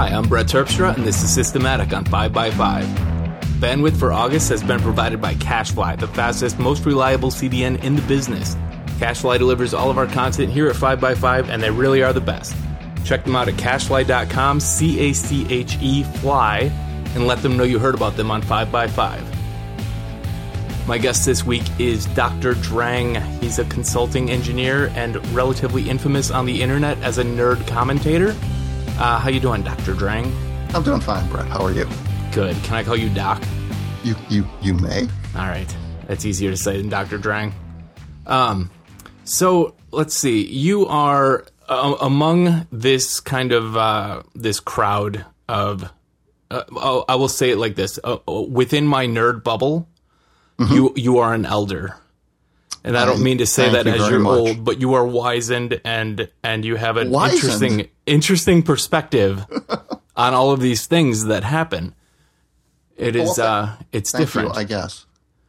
Hi, I'm Brett Terpstra, and this is Systematic on 5x5. Bandwidth for August has been provided by CacheFly, the fastest, most reliable CDN in the business. CacheFly delivers all of our content here at 5x5, and they really are the best. Check them out at cachefly.com, C A C H E fly, and let them know you heard about them on 5x5. My guest this week is Dr. Drang. He's a consulting engineer and relatively infamous on the internet as a nerd commentator. Uh, how you doing, Dr. Drang? I'm doing fine, Brett. How are you? Good. Can I call you Doc? You you you may. All right. That's easier to say than Dr. Drang. Um, so let's see. You are uh, among this kind of uh, this crowd of. Uh, oh, I will say it like this: uh, within my nerd bubble, mm-hmm. you you are an elder, and I don't mean to say that you as you're much. old, but you are wizened and and you have an wizened. interesting interesting perspective on all of these things that happen. It is well, uh, it's different, you, I guess.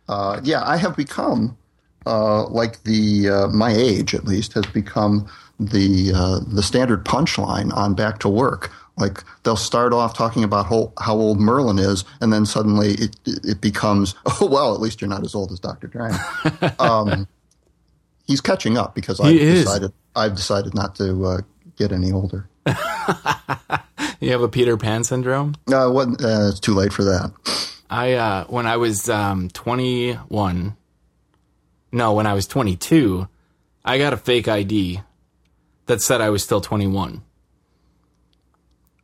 Uh, yeah, I have become uh, like the uh, my age at least has become the uh, the standard punchline on Back to Work. Like they'll start off talking about how, how old Merlin is, and then suddenly it it becomes oh well, at least you're not as old as Doctor Drang. um, he's catching up because I've decided I've decided not to uh, get any older. you have a Peter Pan syndrome? No, uh, uh, it's too late for that. I uh, when I was um, 21, no, when I was 22, I got a fake ID that said I was still 21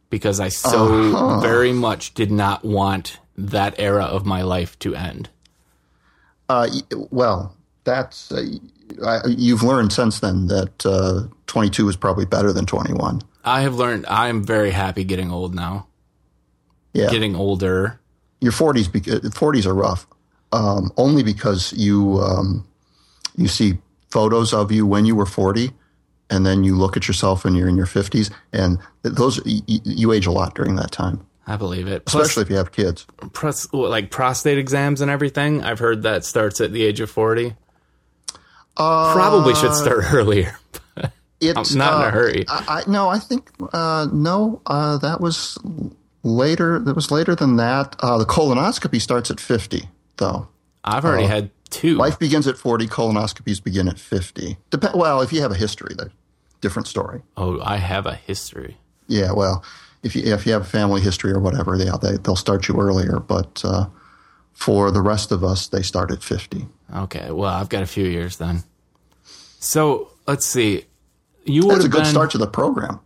because I so uh-huh. very much did not want that era of my life to end. Uh, well, that's uh, I, you've learned since then that uh, 22 is probably better than 21. I have learned. I am very happy getting old now. Yeah, getting older. Your 40s, 40s are rough. Um, only because you um, you see photos of you when you were 40 and then you look at yourself when you're in your 50s and those you, you age a lot during that time. I believe it. Especially Plus, if you have kids. Plus, like prostate exams and everything i've heard that starts at the age of 40 uh, probably should start earlier it's not uh, in a uh, hurry. I, I, no i think uh, no uh, that was later that was later than that. Uh, the colonoscopy starts at 50 though. I've already had two. Life begins at 40, colonoscopies begin at 50. Dep- well, if you have a history, that's different story. Oh, I have a history. Yeah, well, if you if you have a family history or whatever, yeah, they they'll start you earlier. But uh, for the rest of us, they start at 50. Okay, well, I've got a few years then. So let's see. You That's a good been... start to the program.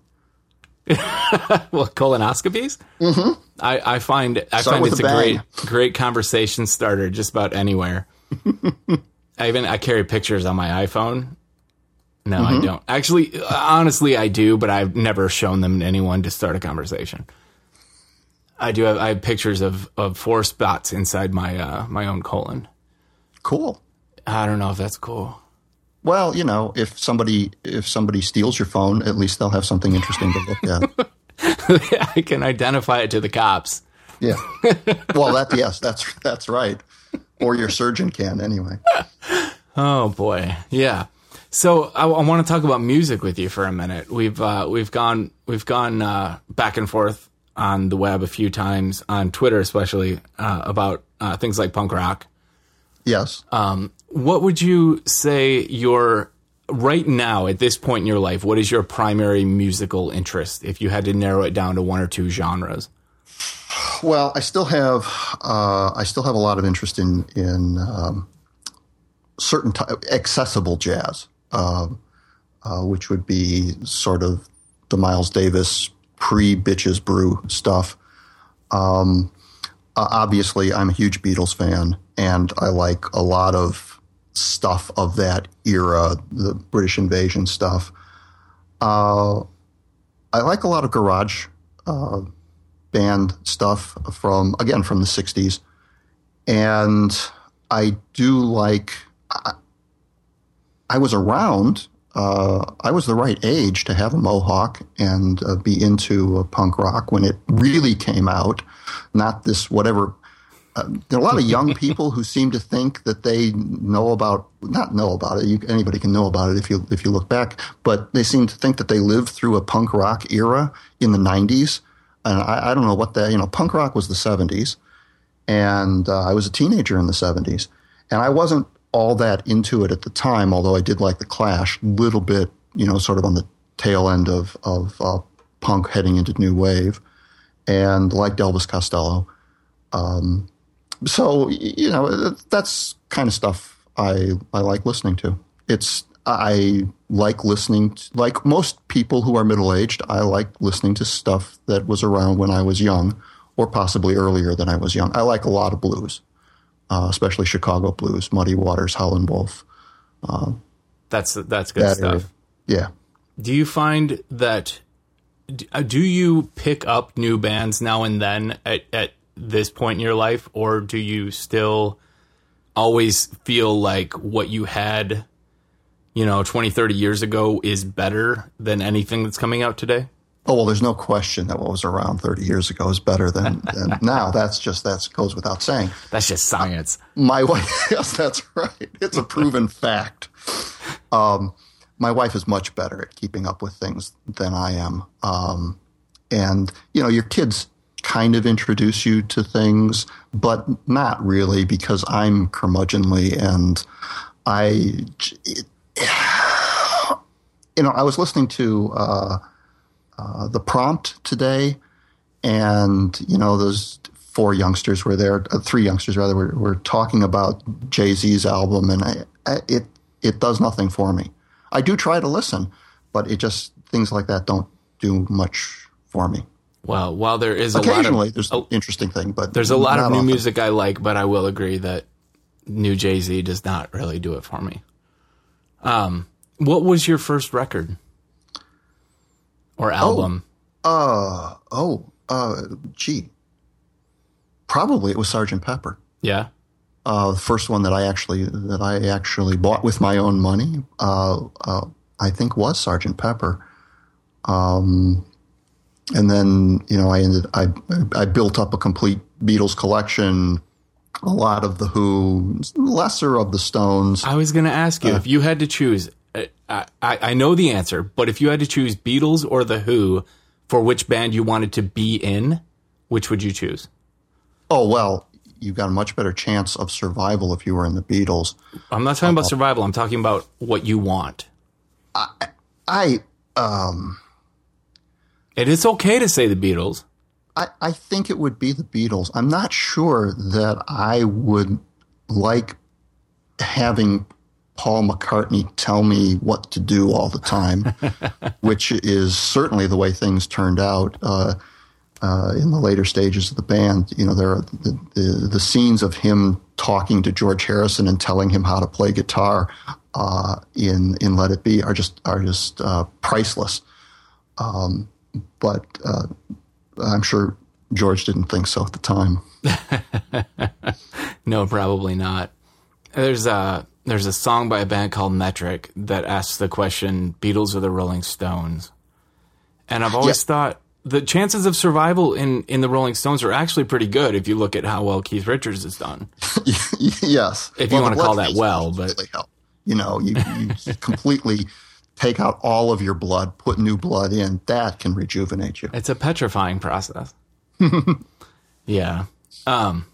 well, colonoscopies. Mm-hmm. I, I find I Start find it's a, a great great conversation starter just about anywhere. I even I carry pictures on my iPhone. No, mm-hmm. I don't. Actually, honestly, I do, but I've never shown them to anyone to start a conversation. I do have I have pictures of of four spots inside my uh, my own colon. Cool. I don't know if that's cool. Well, you know, if somebody if somebody steals your phone, at least they'll have something interesting to look at. I can identify it to the cops. Yeah. Well, that yes, that's that's right or your surgeon can anyway. oh boy, yeah. So I, I want to talk about music with you for a minute. We've uh, we've gone we've gone uh, back and forth on the web a few times on Twitter, especially uh, about uh, things like punk rock. Yes. Um, what would you say your right now at this point in your life? What is your primary musical interest? If you had to narrow it down to one or two genres. Well, I still have uh, I still have a lot of interest in in um, certain t- accessible jazz, uh, uh, which would be sort of the Miles Davis pre Bitches Brew stuff. Um, obviously, I'm a huge Beatles fan, and I like a lot of stuff of that era, the British Invasion stuff. Uh, I like a lot of garage uh, band stuff from again from the 60s and i do like i, I was around uh, i was the right age to have a mohawk and uh, be into punk rock when it really came out. Not this whatever uh, there are a lot of young people who seem to think that they know about not know about it. You, anybody can know about it if you if you look back, but they seem to think that they lived through a punk rock era in the '90s and I, I don't know what the you know punk rock was the '70s, and uh, I was a teenager in the '70s, and I wasn't all that into it at the time. Although I did like the Clash, a little bit, you know, sort of on the tail end of of uh, punk heading into new wave, and like Elvis Costello. Um, so you know that's kind of stuff I I like listening to. It's I like listening to, like most people who are middle aged. I like listening to stuff that was around when I was young, or possibly earlier than I was young. I like a lot of blues, uh, especially Chicago blues, Muddy Waters, Howlin' Wolf. Uh, that's that's good that stuff. Area. Yeah. Do you find that? Uh, do you pick up new bands now and then at, at this point in your life, or do you still always feel like what you had, you know, 20, 30 years ago is better than anything that's coming out today? Oh well, there's no question that what was around 30 years ago is better than, than now. That's just that goes without saying. That's just science. My wife, yes, that's right. It's a proven fact. Um, my wife is much better at keeping up with things than I am. Um, and you know, your kids kind of introduce you to things, but not really because I'm curmudgeonly and I, it, you know, I was listening to uh, uh, the prompt today, and you know, those four youngsters were there, uh, three youngsters rather, were, were talking about Jay Z's album, and I, I, it it does nothing for me. I do try to listen, but it just things like that don't do much for me. Well, while there is occasionally of, there's an interesting thing, but there's a lot of new often. music I like, but I will agree that new Jay Z does not really do it for me. Um, what was your first record or album? Oh, uh, oh, uh, gee, probably it was Sergeant Pepper. Yeah. Uh, the first one that I actually that I actually bought with my own money, uh, uh, I think was Sergeant Pepper. Um, and then you know I ended I I built up a complete Beatles collection, a lot of the Who, lesser of the Stones. I was going to ask you uh, if you had to choose. I, I I know the answer, but if you had to choose Beatles or the Who for which band you wanted to be in, which would you choose? Oh well, you've got a much better chance of survival if you were in the Beatles. I'm not talking about survival. I'm talking about what you want. I, I um and it's okay to say the Beatles. I, I think it would be the Beatles. I'm not sure that I would like having Paul McCartney tell me what to do all the time, which is certainly the way things turned out uh, uh, in the later stages of the band. You know, there are the, the, the, scenes of him talking to George Harrison and telling him how to play guitar uh, in in Let It Be are just are just uh, priceless. Um, but uh, I'm sure George didn't think so at the time. no, probably not. There's a there's a song by a band called Metric that asks the question: Beatles or the Rolling Stones? And I've always thought the chances of survival in in the Rolling Stones are actually pretty good if you look at how well Keith Richards has done. yes, if you want to call that well, but really you know, you, you completely take out all of your blood, put new blood in, that can rejuvenate you. It's a petrifying process. yeah. Um,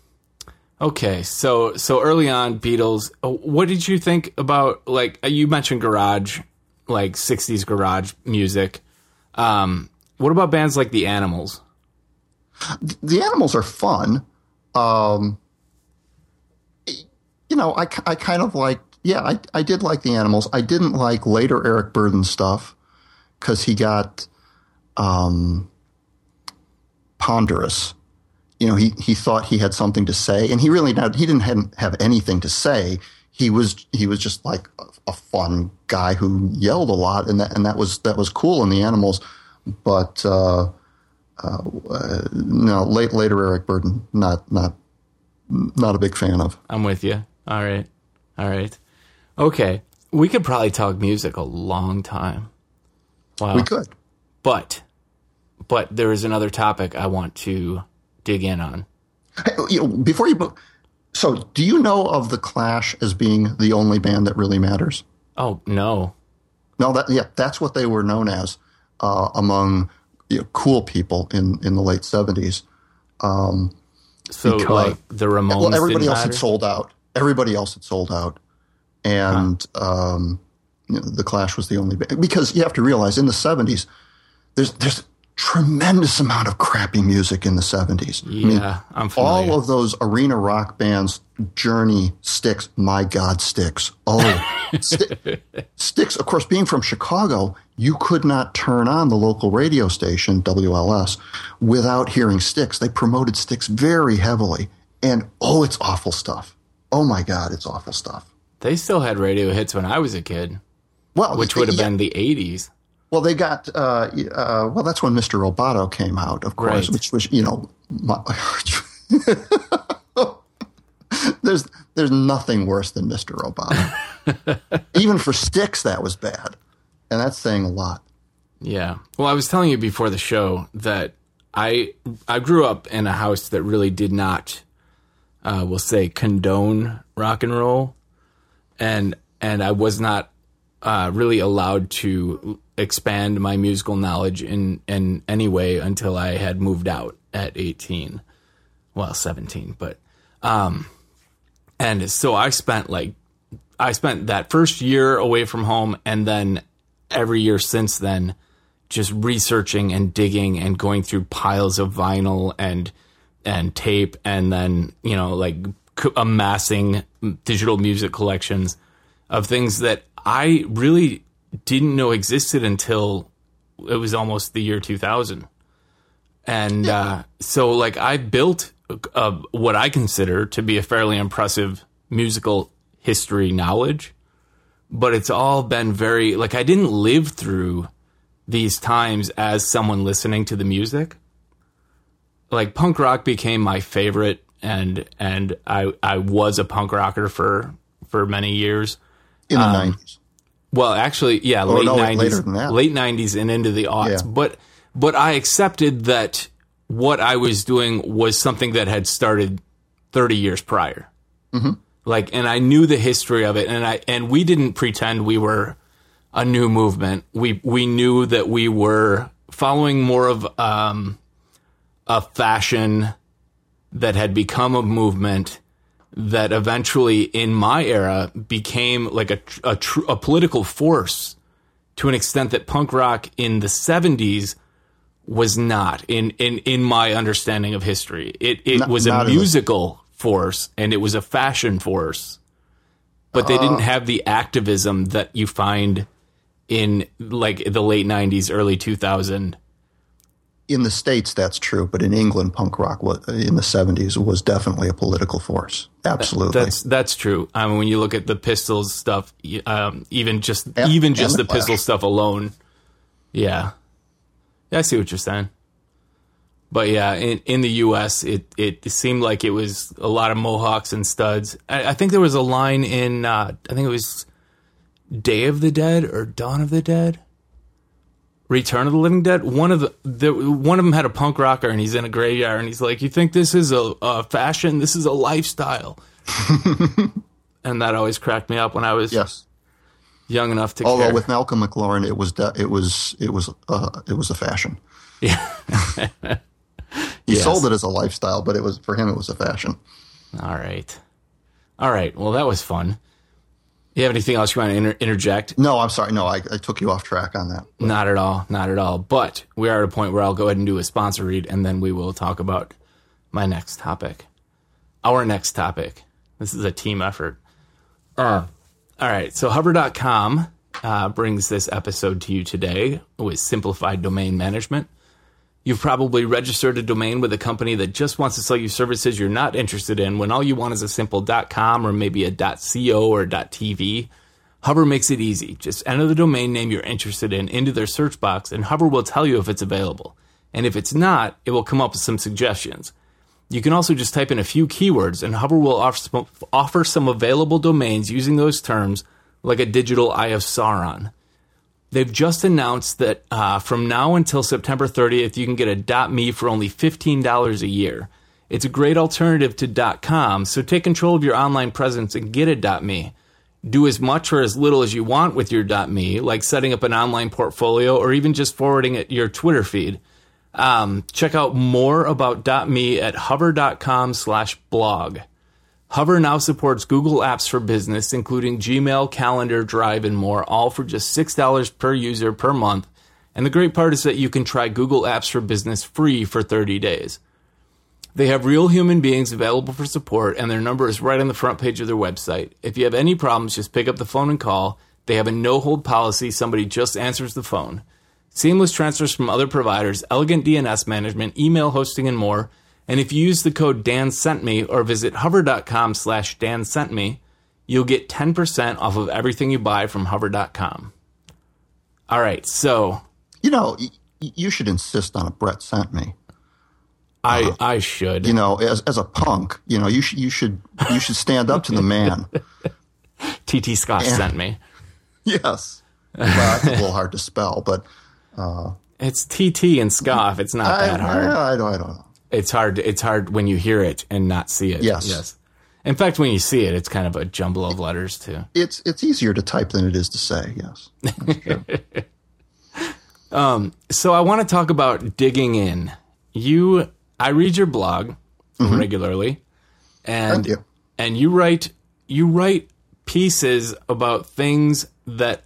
okay. So, so early on, Beatles, uh, what did you think about, like, uh, you mentioned garage, like 60s garage music. Um, what about bands like The Animals? The Animals are fun. Um, you know, I, I kind of like yeah, I, I did like the animals. I didn't like later Eric Burdon stuff because he got um, ponderous. You know, he, he thought he had something to say, and he really not, he didn't have, have anything to say. He was he was just like a, a, fun guy who yelled a lot, and that and that was that was cool in the animals. But uh, uh, no, late later Eric Burdon, not not not a big fan of. I'm with you. All right, all right. Okay. We could probably talk music a long time. Wow. We could. But but there is another topic I want to dig in on. You know, before you so do you know of the Clash as being the only band that really matters? Oh, no. No, that yeah, that's what they were known as uh, among you know, cool people in in the late seventies. so like the Ramones. Well, everybody else matter? had sold out. Everybody else had sold out, and um, you know, the Clash was the only band. Because you have to realize, in the seventies, there's there's tremendous amount of crappy music in the seventies. Yeah, I'm familiar. all of those arena rock bands, Journey, Styx, my God, Styx. Oh, Sti- Styx, of course, being from Chicago, you could not turn on the local radio station, WLS, without hearing Styx. They promoted Styx very heavily. And oh, it's awful stuff. Oh my God, it's awful stuff. they still had radio hits when I was a kid, Well, which would have yeah, been the 80s. Well, they got, uh, uh, well, that's when Mr. Roboto came out, of course, Right. which was, you know, my, there's, there's nothing worse than Mr. Roboto. Even for Styx, that was bad. And that's saying a lot. Yeah. Well, I was telling you before the show that I I grew up in a house that really did not, uh, we'll say, condone rock and roll, and and I was not uh, really allowed to expand my musical knowledge in in any way until I had moved out at eighteen, well, seventeen, but um, and so I spent like I spent that first year away from home, and then every year since then, just researching and digging and going through piles of vinyl and and tape, and then you know like amassing digital music collections of things that I really didn't know existed until it was almost the year 2000. And uh, so, like, I built uh, what I consider to be a fairly impressive musical history knowledge, but it's all been very, like, I didn't live through these times as someone listening to the music. Like, punk rock became my favorite, and and I I was a punk rocker for for many years. In the Um, 90s. Well, actually, yeah, late no, nineties, later late nineties, and into the aughts. Yeah. But but I accepted that what I was doing was something that had started thirty years prior. Mm-hmm. Like, and I knew the history of it, and I and we didn't pretend we were a new movement. We we knew that we were following more of um, a fashion that had become a movement that eventually in my era became like a a, tr- a political force to an extent that punk rock in the 70s was not in in in my understanding of history it it Not- was a not in the- musical force and it was a fashion force but they Uh. didn't have the activism that you find in like the late 90s early 2000 In the States, that's true. But in England, punk rock in the 70s was definitely a political force. Absolutely. That's that's true. I mean, when you look at the Pistols stuff, um, even just And- even just the the, Pistol stuff alone, yeah, yeah, I see what you're saying. But yeah, in, in the U.S., it it seemed like it was a lot of Mohawks and studs. I, I think there was a line in uh, I think it was Day of the Dead or Dawn of the Dead. Return of the Living Dead. One of the, the one of them had a punk rocker, and he's in a graveyard, and he's like, "You think this is a, a fashion? This is a lifestyle." and that always cracked me up when I was yes. young enough to Although care. with Malcolm McLaren, it was de- it was it was uh, it was a fashion. yeah. He Yes. sold it as a lifestyle, but it was for him it was a fashion. All right. All right. Well, that was fun. You have anything else you want to inter- interject? No, I'm sorry. No, I, I took you off track on that. Not at all. Not at all. But we are at a point where I'll go ahead and do a sponsor read, and then we will talk about my next topic. Our next topic. This is a team effort. Uh, all right. So Hover.com uh, brings this episode to you today with simplified domain management. You've probably registered a domain with a company that just wants to sell you services you're not interested in when all you want is a simple .com or maybe a .co or .tv. Hover makes it easy. Just enter the domain name you're interested in into their search box and Hover will tell you if it's available. And if it's not, it will come up with some suggestions. You can also just type in a few keywords and Hover will offer some, available domains using those terms like a digital eye of Sauron. They've just announced that uh, from now until September 30th, you can get a .me for only $15 a year. It's a great alternative to .com, so take control of your online presence and get a .me. Do as much or as little as you want with your .me, like setting up an online portfolio or even just forwarding it your Twitter feed. Um, check out more about .me at hover.com slash blog. Hover now supports Google Apps for Business, including Gmail, Calendar, Drive, and more, all for just $6 per user per month. And the great part is that you can try Google Apps for Business free for 30 days. They have real human beings available for support, and their number is right on the front page of their website. If you have any problems, just pick up the phone and call. They have a no hold policy, somebody just answers the phone. Seamless transfers from other providers, elegant DNS management, email hosting, and more. And if you use the code Dan sent me or visit hover.com slash Dan sent me, you'll get 10% off of everything you buy from hover.com. All right, so You know, you should insist on a Brett sent me. I uh-huh. I should. You know, as as a punk, you know, you should you should you should stand up to the man. TTScoff sent me. Yes. Well, it's a little hard to spell, but uh, It's TT and scoff. It's not I, that hard. I, I don't, I don't know. It's hard. It's hard when you hear it and not see it. Yes. Yes. In fact, when you see it, it's kind of a jumble of letters too. It's it's easier to type than it is to say. Yes. That's true. Um, so I want to talk about digging in. You, I read your blog mm-hmm. regularly, and Thank you. and you write you write pieces about things that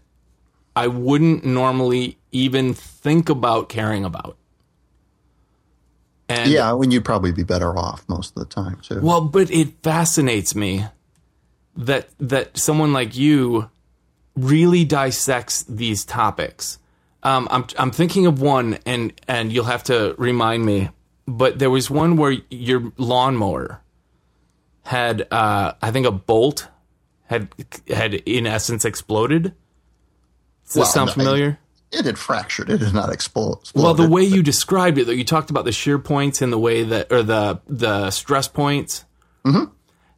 I wouldn't normally even think about caring about. And yeah, when you'd probably be better off most of the time too. Well, but it fascinates me that that someone like you really dissects these topics. Um, I'm I'm thinking of one, and and you'll have to remind me. But there was one where your lawnmower had, uh, I think, a bolt had had in essence exploded. Does Well, this sound familiar? It had fractured. It had not exploded. Well, the way you described it, though, you talked about the shear points and the way that, or the the stress points, mm-hmm.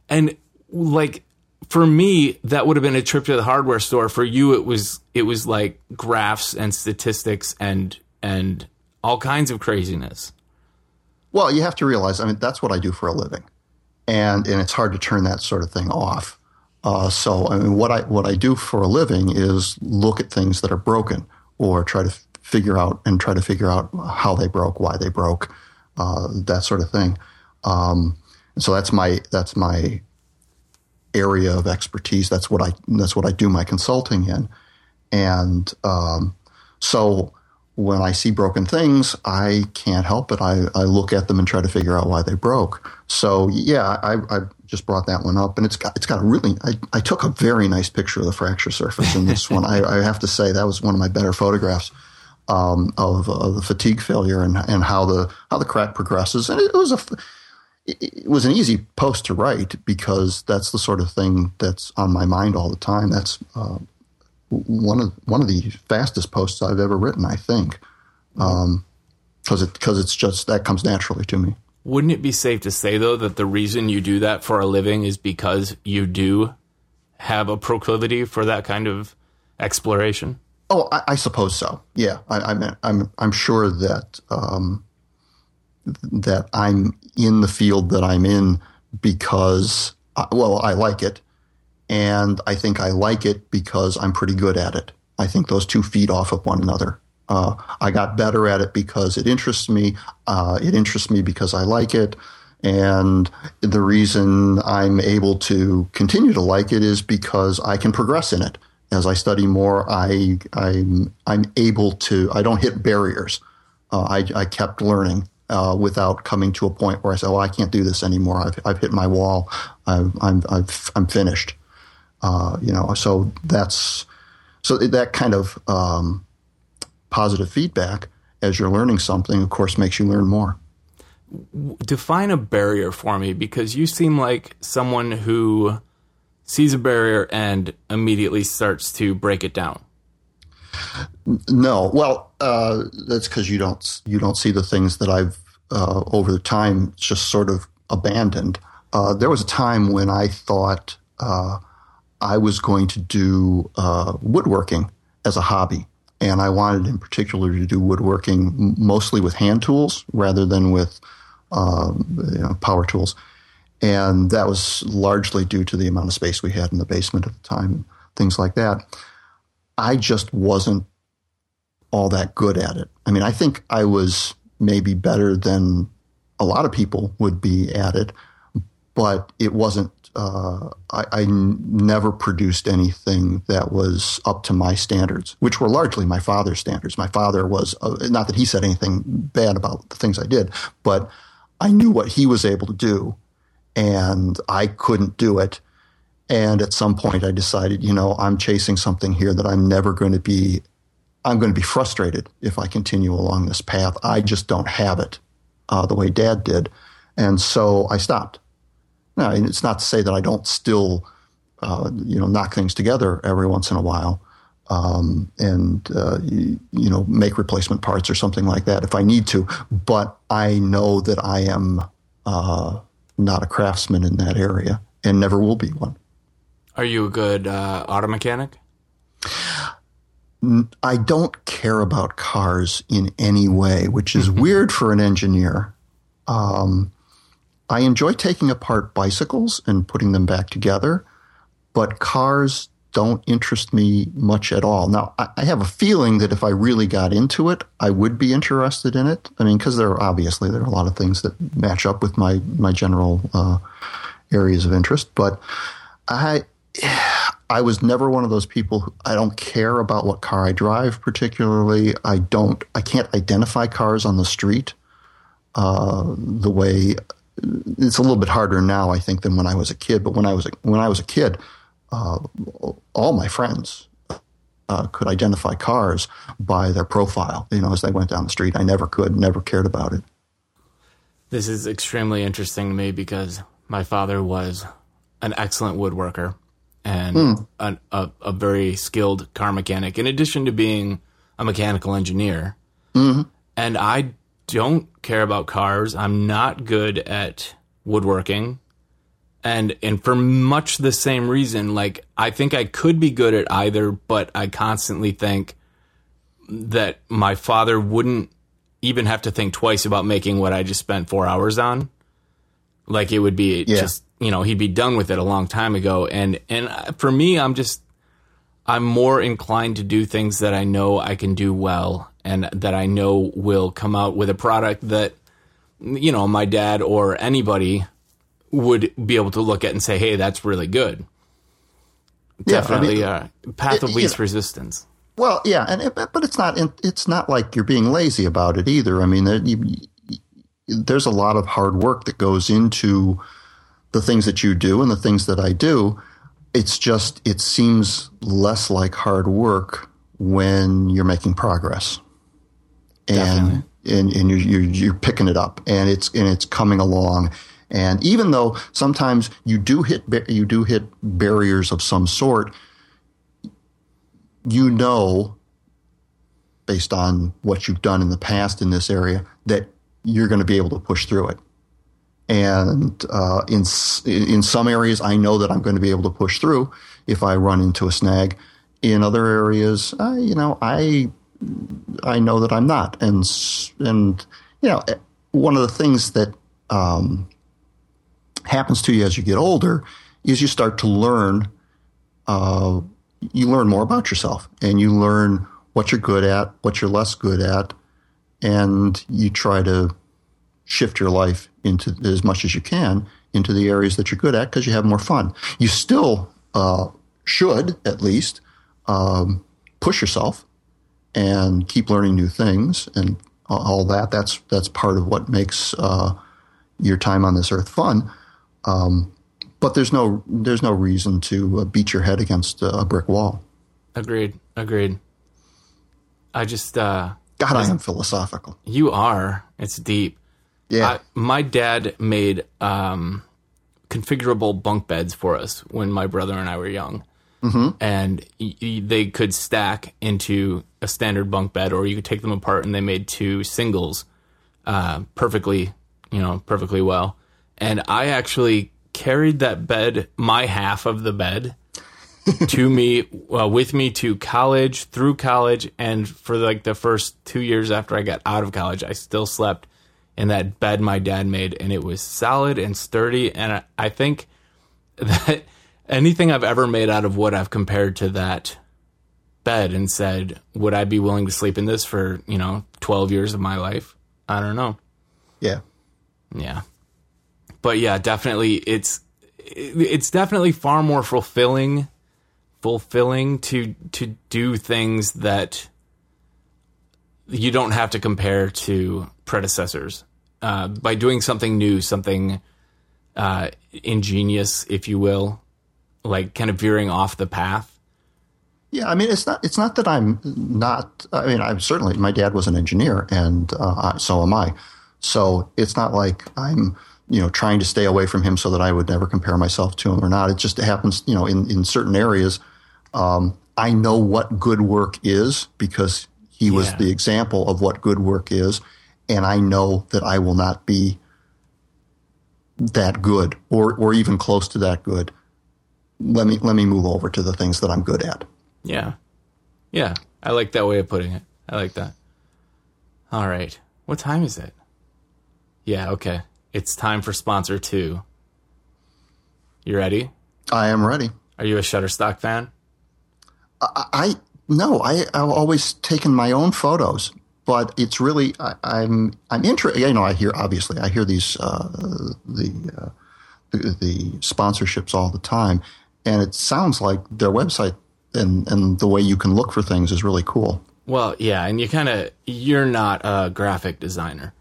and like for me, that would have been a trip to the hardware store. For you, it was it was like graphs and statistics and and all kinds of craziness. Well, you have to realize, I mean, that's what I do for a living, and and it's hard to turn that sort of thing off. Uh, so, I mean, what I what I do for a living is look at things that are broken, or try to figure out and try to figure out how they broke, why they broke, uh, that sort of thing. Um, so that's my that's my area of expertise. That's what I that's what I do my consulting in, and um, so when I see broken things, I can't help it. I, I look at them and try to figure out why they broke. So yeah, I, I just brought that one up, and it's got it's got a really. I, I took a very nice picture of the fracture surface in this one. I, I have to say that was one of my better photographs um, of, of the fatigue failure and and how the how the crack progresses. And it was a it was an easy post to write because that's the sort of thing that's on my mind all the time. That's uh, one of one of the fastest posts I've ever written, I think, because it because it's just that comes naturally to me. Wouldn't it be safe to say though that the reason you do that for a living is because you do have a proclivity for that kind of exploration? Oh, I, I suppose so. Yeah, I, I'm I'm I'm sure that um, that I'm in the field that I'm in because uh, well, I like it, and I think I like it because I'm pretty good at it. I think those two feed off of one another. Uh, I got better at it because it interests me. Uh, it interests me because I like it. And the reason I'm able to continue to like it is because I can progress in it. As I study more, I, I'm, I'm able to, I don't hit barriers. Uh, I, I kept learning uh, without coming to a point where I said, oh, I can't do this anymore. I've, I've hit my wall. I've, I'm, I've, I'm finished. Uh, you know, so that's, so that kind of um, positive feedback as you're learning something, of course, makes you learn more. define a barrier for me because you seem like someone who sees a barrier and immediately starts to break it down. No, well, uh, that's because you don't you don't see the things that I've uh, over the time just sort of abandoned. Uh, there was a time when I thought uh, I was going to do uh, woodworking as a hobby, and I wanted in particular to do woodworking mostly with hand tools rather than with um, you know, power tools. And that was largely due to the amount of space we had in the basement at the time, things like that. I just wasn't all that good at it. I mean, I think I was maybe better than a lot of people would be at it, but it wasn't. Uh, I, I never produced anything that was up to my standards, which were largely my father's standards. My father was uh, not that he said anything bad about the things I did, but I knew what he was able to do, and I couldn't do it. And at some point, I decided, you know, I'm chasing something here that I'm never going to be. I'm going to be frustrated if I continue along this path. I just don't have it uh, the way Dad did, and so I stopped. Now, it's not to say that I don't still, uh, you know, knock things together every once in a while, um, and uh, you, you, know, make replacement parts or something like that if I need to. But I know that I am uh, not a craftsman in that area and never will be one. Are you a good uh, auto mechanic? I don't care about cars in any way, which is mm-hmm. weird for an engineer. Um, I enjoy taking apart bicycles and putting them back together, but cars don't interest me much at all. Now, I have a feeling that if I really got into it, I would be interested in it. I mean, because there are obviously there are a lot of things that match up with my my general uh, areas of interest, but I I was never one of those people. Who, I don't care about what car I drive particularly. I don't. I can't identify cars on the street uh, the way it's a little bit harder now, I think, than when I was a kid. But when I was a, when I was a kid, uh, all my friends uh, could identify cars by their profile. You know, as they went down the street, I never could, never cared about it. This is extremely interesting to me because my father was an excellent woodworker and mm. a, a, a, very skilled car mechanic, in addition to being a mechanical engineer. Mm-hmm. And I don't care about cars. I'm not good at woodworking. And and for much the same reason, like I think I could be good at either, but I constantly think that my father wouldn't even have to think twice about making what I just spent four hours on. Like it would be yeah. just you know he'd be done with it a long time ago. And and for me, I'm just I'm more inclined to do things that I know I can do well and that I know will come out with a product that, you know, my dad or anybody would be able to look at and say, hey, that's really good. Yeah, Definitely I mean, a uh, path of least resistance. Well, yeah, and it, but it's not it's not like you're being lazy about it either. I mean, you, there's a lot of hard work that goes into the things that you do and the things that I do. It's just it seems less like hard work when you're making progress and and, and you're, you're, you're picking it up and it's and it's coming along. And even though sometimes you do hit you do hit barriers of some sort, you know, based on what you've done in the past in this area, that you're going to be able to push through it. And uh, in in some areas, I know that I'm going to be able to push through if I run into a snag. In other areas, uh, you know, I I know that I'm not. And and you know, eh, one of the things that um, happens to you as you get older is you start to learn. Uh, you learn more about yourself, and you learn what you're good at, what you're less good at, and you try to shift your life into as much as you can into the areas that you're good at because you have more fun. You still uh, should at least um, push yourself and keep learning new things and all that. That's that's part of what makes uh, your time on this earth fun. Um, but there's no there's no reason to uh, beat your head against a brick wall. Agreed. Agreed. I just uh, God, I am philosophical. You are. It's deep. Yeah. I, my dad made um, configurable bunk beds for us when my brother and I were young mm-hmm. and y- y- they could stack into a standard bunk bed, or you could take them apart and they made two singles uh, perfectly, you know, perfectly well. And I actually carried that bed, my half of the bed, to me uh, with me to college, through college, and for like the first two years after I got out of college, I still slept in that bed my dad made, and it was solid and sturdy. And I, I think that anything I've ever made out of wood, I've compared to that bed and said, would I be willing to sleep in this for, you know, 12 years of my life? I don't know. Yeah. Yeah. But yeah, definitely it's it's definitely far more fulfilling fulfilling to to do things that you don't have to compare to predecessors. Uh, by doing something new, something uh, ingenious, if you will, like kind of veering off the path. Yeah, I mean, it's not. It's not that I'm not. I mean, I'm certainly. My dad was an engineer, and uh, so am I. So it's not like I'm, you know, trying to stay away from him so that I would never compare myself to him or not. It just happens, you know, in in certain areas, um, I know what good work is because he was the example of what good work is, and I know that I will not be that good or or even close to that good. Let me let me move over to the things that I'm good at. Yeah. Yeah. I like that way of putting it. I like that. All right. What time is it? Yeah, okay. It's time for sponsor two. You ready? I am ready. Are you a Shutterstock fan? I, I no, I I've always taken my own photos, but it's really I, I'm I'm interested. You know, I hear obviously I hear these uh, the, uh, the the sponsorships all the time, and it sounds like their website and and the way you can look for things is really cool. Well, yeah, and you kind of you're not a graphic designer.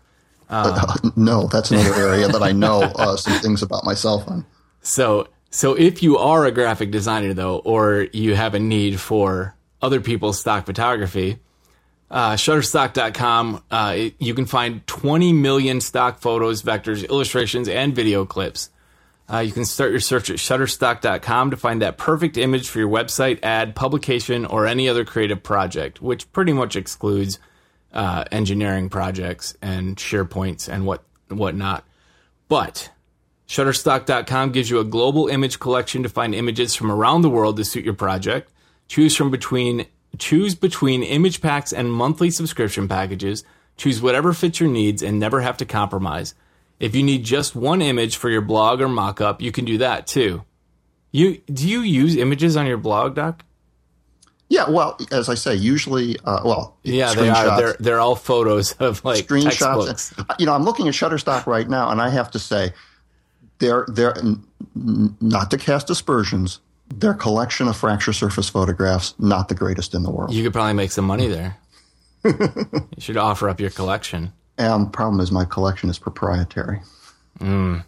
no, that's another area that I know uh, some things about myself on. So, so if you are a graphic designer though, or you have a need for other people's stock photography, uh, Shutterstock.com, uh, it- you can find 20 million stock photos, vectors, illustrations, and video clips. Uh, you can start your search at Shutterstock.com to find that perfect image for your website, ad, publication, or any other creative project, which pretty much excludes uh, engineering projects and SharePoints and what whatnot. But Shutterstock.com gives you a global image collection to find images from around the world to suit your project. Choose from between choose between image packs and monthly subscription packages. Choose whatever fits your needs and never have to compromise. If you need just one image for your blog or mockup, you can do that too. You do you use images on your blog, Doc? Yeah, well, as I say, usually, uh, well, Yeah, they are. They're they're all photos of like screenshots. textbooks. You know, I'm looking at Shutterstock right now, and I have to say, they're they're not to cast aspersions. Their collection of fracture surface photographs not the greatest in the world. You could probably make some money there. you should offer up your collection. And the problem is, my collection is proprietary. Mm.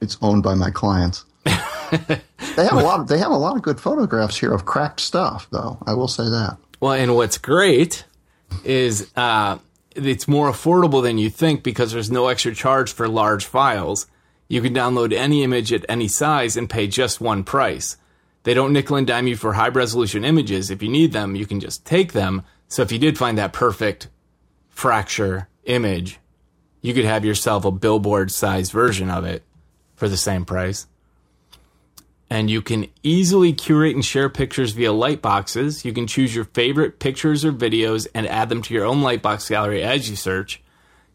It's owned by my clients. they have a lot. Of, they have a lot of good photographs here of cracked stuff, though. I will say that. Well, and what's great is uh, it's more affordable than you think because there's no extra charge for large files. You can download any image at any size and pay just one price. They don't nickel and dime you for high resolution images. If you need them, you can just take them. So if you did find that perfect fracture image, you could have yourself a billboard sized version of it for the same price. And you can easily curate and share pictures via Lightboxes. You can choose your favorite pictures or videos and add them to your own Lightbox gallery as you search.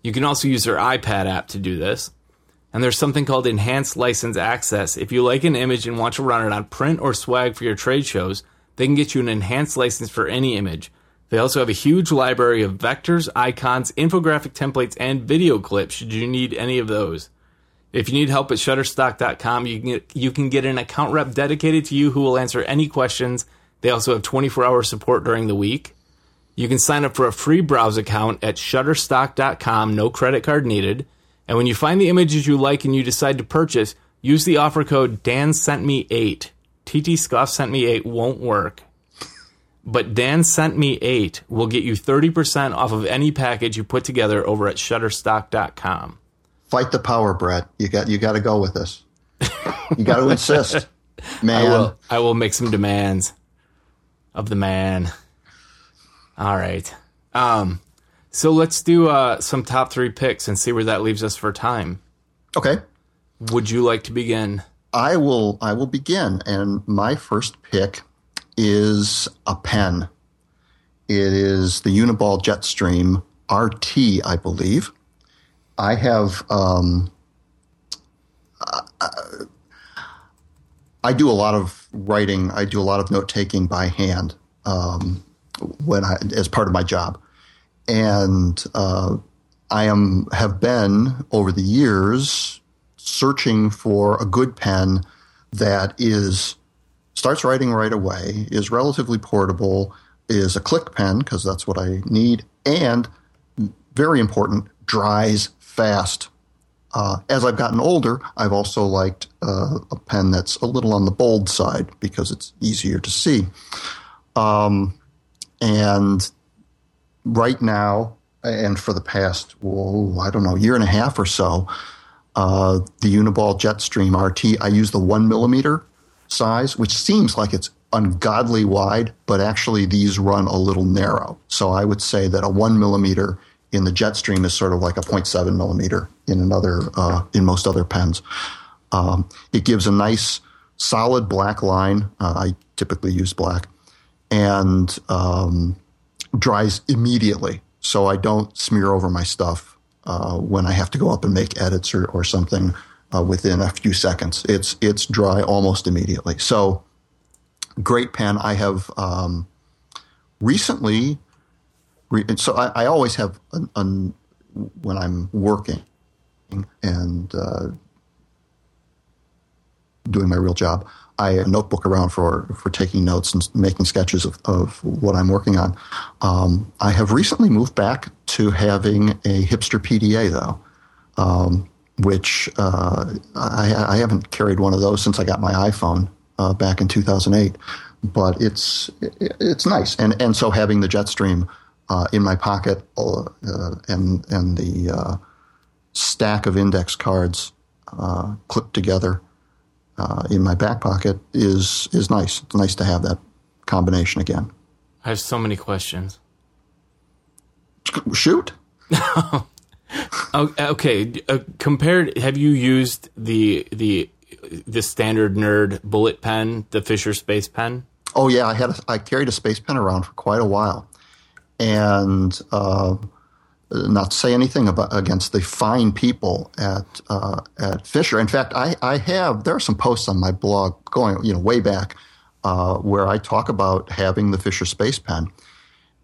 You can also use their iPad app to do this. And there's something called Enhanced License Access. If you like an image and want to run it on print or swag for your trade shows, they can get you an enhanced license for any image. They also have a huge library of vectors, icons, infographic templates, and video clips should you need any of those. If you need help at Shutterstock.com, you can get, you can get an account rep dedicated to you who will answer any questions. They also have 24 hour support during the week. You can sign up for a free browse account at Shutterstock.com, no credit card needed. And when you find the images you like and you decide to purchase, use the offer code Dan sent me eight. TTScoff sent me eight won't work. But Dan sent me eight will get you 30% off of any package you put together over at Shutterstock.com. Fight the power, Brett. You got you got to go with this. You got to insist, man. I will, I will make some demands of the man. All right. Um, so let's do uh, some top three picks and see where that leaves us for time. Okay. Would you like to begin? I will I will begin and my first pick is a pen. It is the Uniball Jetstream RT, I believe. I have um, I, do a lot of writing. I do a lot of note taking by hand um, when I as part of my job, and uh, I am have been over the years searching for a good pen that is starts writing right away, is relatively portable, is a click pen because that's what I need, and very important, dries fast. Uh, as I've gotten older, I've also liked uh, a pen that's a little on the bold side because it's easier to see. Um, and right now, and for the past, whoa, I don't know, year and a half or so, uh, the Uniball Jetstream RT, I use the one millimeter size, which seems like it's ungodly wide, but actually these run a little narrow. So I would say that a one millimeter in the Jetstream is sort of like a 0.7 millimeter in another, uh, in most other pens. Um, it gives a nice solid black line. Uh, I typically use black and um, dries immediately. So I don't smear over my stuff uh, when I have to go up and make edits or, or something uh, within a few seconds. It's it's dry almost immediately. So great pen. I have um, recently. Re- so I, I, always have an, an, when I'm working and uh, doing my real job. I have a notebook around for, for taking notes and making sketches of, of what I'm working on. Um, I have recently moved back to having a hipster PDA though, um, which uh, I, I, haven't carried one of those since I got my iPhone uh, back in 2008. But it's it's nice, and and so having the Jetstream uh, in my pocket uh, and and the uh, stack of index cards uh, clipped together uh, in my back pocket is is nice. It's nice to have that combination again. I have so many questions. Shoot. Oh, okay. Uh, compared, have you used the the the standard nerd bullet pen, the Fisher Space Pen? Oh yeah, I had a, I carried a space pen around for quite a while, and uh, not to say anything about against the fine people at uh, at Fisher. In fact, I, I have there are some posts on my blog going you know way back uh, where I talk about having the Fisher Space Pen.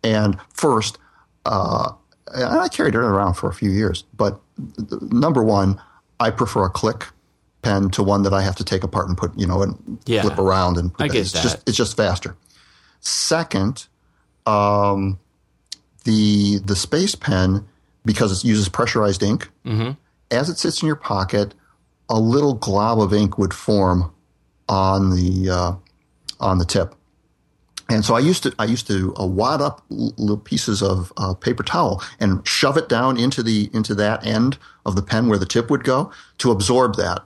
And first, uh, and I carried it around for a few years, but number one, I prefer a click pen to one that I have to take apart and put you know and yeah, flip around and put I get it's that. just it's just faster. Second. Um, the the space pen because it uses pressurized ink. Mm-hmm. As it sits in your pocket, a little glob of ink would form on the uh, on the tip. And so I used to I used to uh, wad up little pieces of uh, paper towel and shove it down into the into that end of the pen where the tip would go to absorb that.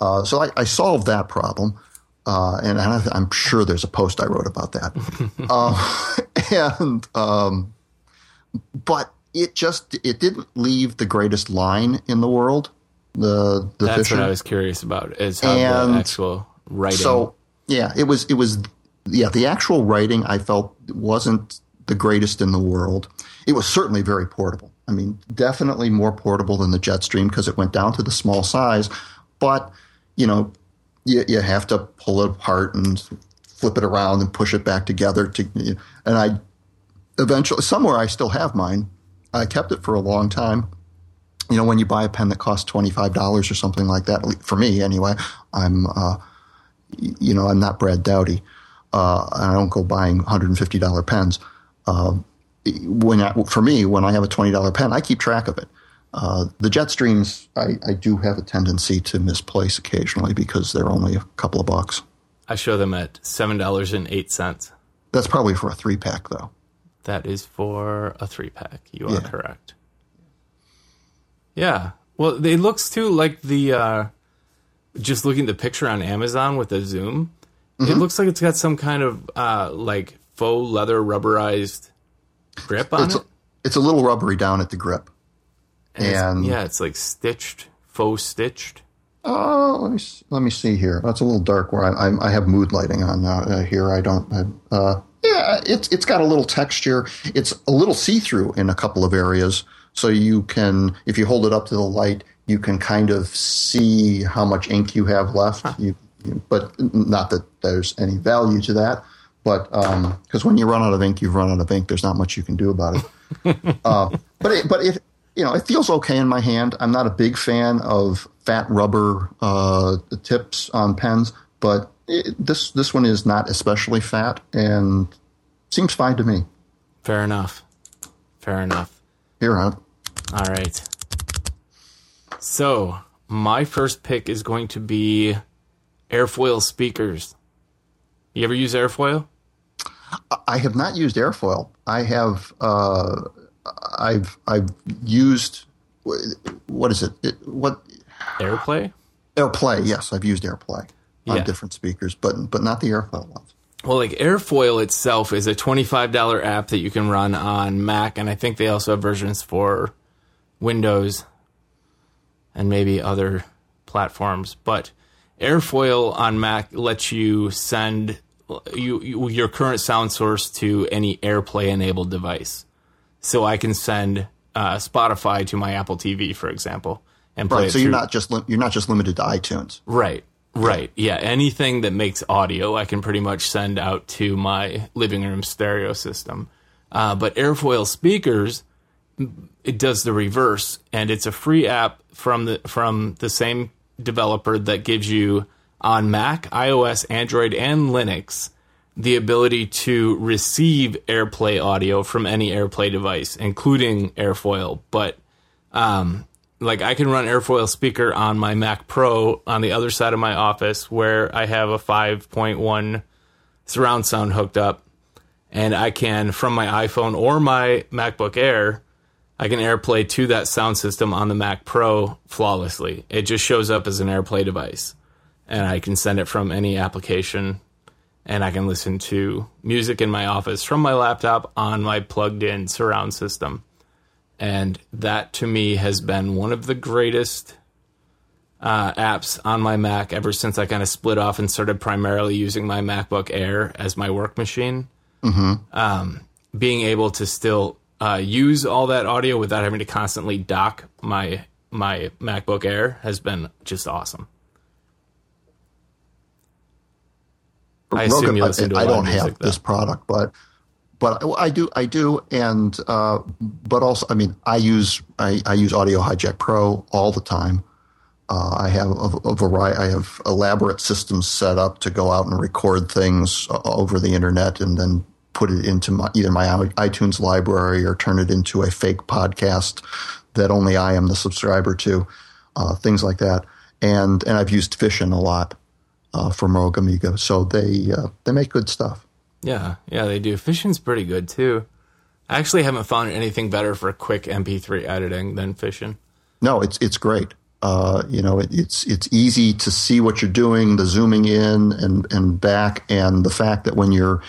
Uh, so I, I, solved that problem, uh, and I, am sure there's a post I wrote about that. Uh, and um, but it just it didn't leave the greatest line in the world. The, the that's Fisher. what I was curious about is how and the actual writing. So yeah, it was it was yeah the actual writing I felt wasn't the greatest in the world. It was certainly very portable. I mean, definitely more portable than the Jetstream because it went down to the small size. But you know, you, you have to pull it apart and flip it around and push it back together to. And I eventually, somewhere I still have mine. I kept it for a long time. You know, when you buy a pen that costs twenty five dollars or something like that, for me anyway, I'm, uh, you know, I'm not Brad Dowdy. Uh, I don't go buying one hundred and fifty dollar pens. Uh, when I, for me, when I have a twenty dollar pen, I keep track of it. Uh, the Jetstreams, I, I do have a tendency to misplace occasionally because they're only a couple of bucks. I show them at seven dollars and eight cents. That's probably for a three pack, though. That is for a three pack. You are yeah. correct. Yeah. Well, it looks too like the uh, just looking at the picture on Amazon with the zoom. Mm-hmm. It looks like it's got some kind of uh, like faux leather rubberized grip on it's it. A, it's a little rubbery down at the grip, and, and it's, yeah, it's like stitched, faux stitched. Oh, let me let me see here. That's a little dark where I, I, I have mood lighting on uh, here. I don't. I, uh, yeah, it's it's got a little texture. It's a little see through in a couple of areas, so you can, if you hold it up to the light, you can kind of see how much ink you have left. Huh. You, but not that there's any value to that. But because um, when you run out of ink, you've run out of ink. There's not much you can do about it. uh, but it, but it you know, it feels okay in my hand. I'm not a big fan of fat rubber uh, tips on pens, but it, this this one is not especially fat and seems fine to me. Fair enough. Fair enough. Here, huh? All right. So my first pick is going to be airfoil speakers. You ever use airfoil? I have not used airfoil. I have. Uh, I've I've used. What is it? it what AirPlay? AirPlay. Yes, I've used AirPlay on Yeah. different speakers, but but not the airfoil ones. Well, like Airfoil itself is a $25 app that you can run on Mac, and I think they also have versions for Windows and maybe other platforms. But Airfoil on Mac lets you send you, you your current sound source to any AirPlay enabled device. So I can send uh, Spotify to my Apple TV, for example, and play Right. it So you're not just li- you're not just limited to iTunes. Right. Right. Yeah. Anything that makes audio, I can pretty much send out to my living room stereo system. Uh, but Airfoil speakers, it does the reverse, and it's a free app from the from the same developer that gives you on Mac, iOS, Android, and Linux the ability to receive AirPlay audio from any AirPlay device, including Airfoil. But um, like I can run airfoil speaker on my Mac Pro on the other side of my office where I have a 5.1 surround sound hooked up and I can from my iPhone or my MacBook Air I can AirPlay to that sound system on the Mac Pro flawlessly. It just shows up as an AirPlay device and I can send it from any application and I can listen to music in my office from my laptop on my plugged in surround system and that to me has been one of the greatest uh, apps on my Mac ever since I kind of split off and started primarily using my MacBook Air as my work machine. Um, being able to still uh, use all that audio without having to constantly dock my my MacBook Air has been just awesome. I assume you listen to a I lot don't music, have though. this product, but but I, I do I do, and uh, but also I mean I use I, I use Audio Hijack Pro all the time. Uh, I have a, a variety. I have elaborate systems set up to go out and record things over the internet, and then put it into my, either my iTunes library or turn it into a fake podcast that only I am the subscriber to. Uh, things like that, and and I've used Fission a lot uh, from Rogue Amoeba, so they uh, they make good stuff. Yeah, yeah, they do. Fission's pretty good too. I actually haven't found anything better for quick MP3 editing than Fission. No, it's it's great. Uh, you know, it, it's it's easy to see what you're doing, the zooming in and and back, and the fact that when you're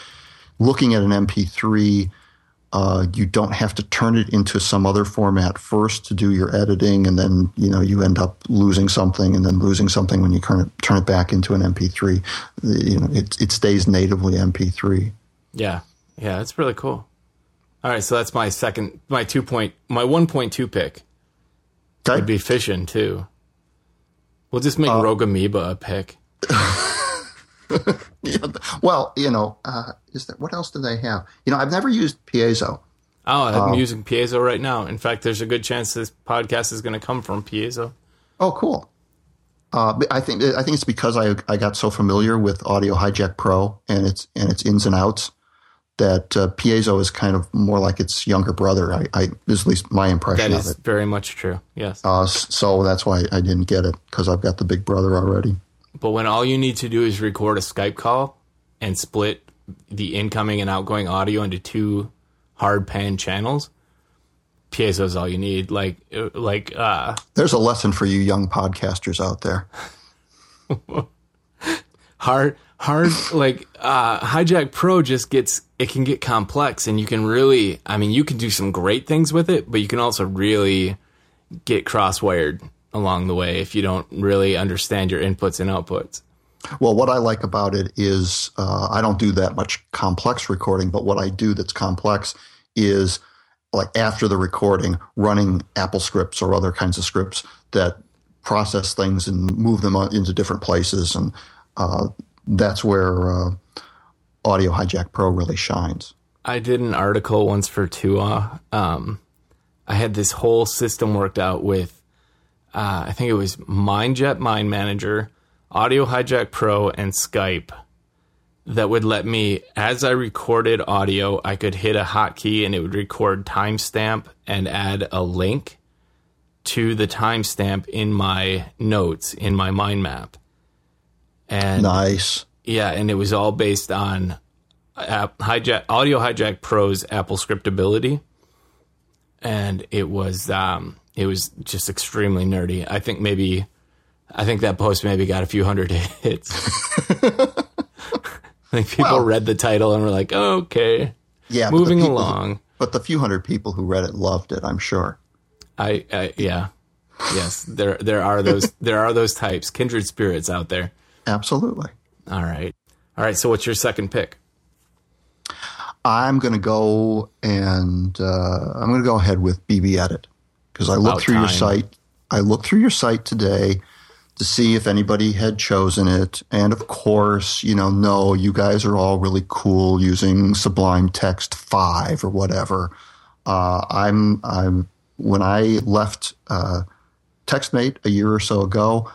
looking at an MP3, uh, you don't have to turn it into some other format first to do your editing, and then you know you end up losing something, and then losing something when you turn it turn it back into an MP3. The- You know, it it stays natively MP3. Yeah, yeah, it's really cool. All right, so that's my second, my two point, my one point two pick Okay, would be Fission too. We'll just make Rogue Amoeba a pick. Yeah, well, you know, uh, is that what else do they have? You know, I've never used Piezo. Oh, I'm using Piezo right now. In fact, there's a good chance this podcast is going to come from Piezo. Oh, cool. Uh, I think I think it's because I I got so familiar with Audio Hijack Pro and its and its ins and outs that uh, Piezo is kind of more like its younger brother. I, I is at least my impression That is very much true. Yes. Uh, so that's why I didn't get it because I've got the big brother already. But when all you need to do is record a Skype call and split the incoming and outgoing audio into two hard pan channels, piezo is all you need. Like, uh, like, uh, There's a lesson for you young podcasters out there. hard, hard, like, uh, Hijack Pro just gets, it can get complex and you can really, I mean, you can do some great things with it, but you can also really get cross wired along the way if you don't really understand your inputs and outputs. Well, what I like about it is uh, I don't do that much complex recording, but what I do that's complex is like after the recording, running Apple scripts or other kinds of scripts that process things and move them into different places, and uh, that's where uh, Audio Hijack Pro really shines. I did an article once for TUAW. Um, I had this whole system worked out with, uh, I think it was Mindjet MindManager, Audio Hijack Pro, and Skype that would let me, as I recorded audio, I could hit a hotkey and it would record timestamp and add a link to the timestamp in my notes in my mind map. And nice. Yeah, and it was all based on app, hijack audio hijack pro's apple scriptability and it was um, it was just extremely nerdy. I think maybe i think that post maybe got a few hundred hits. I think people Well- read the title and were like okay Yeah, moving people- along. But the few hundred people who read it loved it, I'm sure. I, I yeah. Yes there there are those there are those types kindred spirits out there. Absolutely. all right. All right so what's your second pick? I'm going to go and uh, I'm going to go ahead with BB Edit because I looked through your site. I looked through your site today to see if anybody had chosen it, and of course, you know, no, you guys are all really cool using Sublime Text Five or whatever. Uh, I'm I'm when I left uh, TextMate a year or so ago,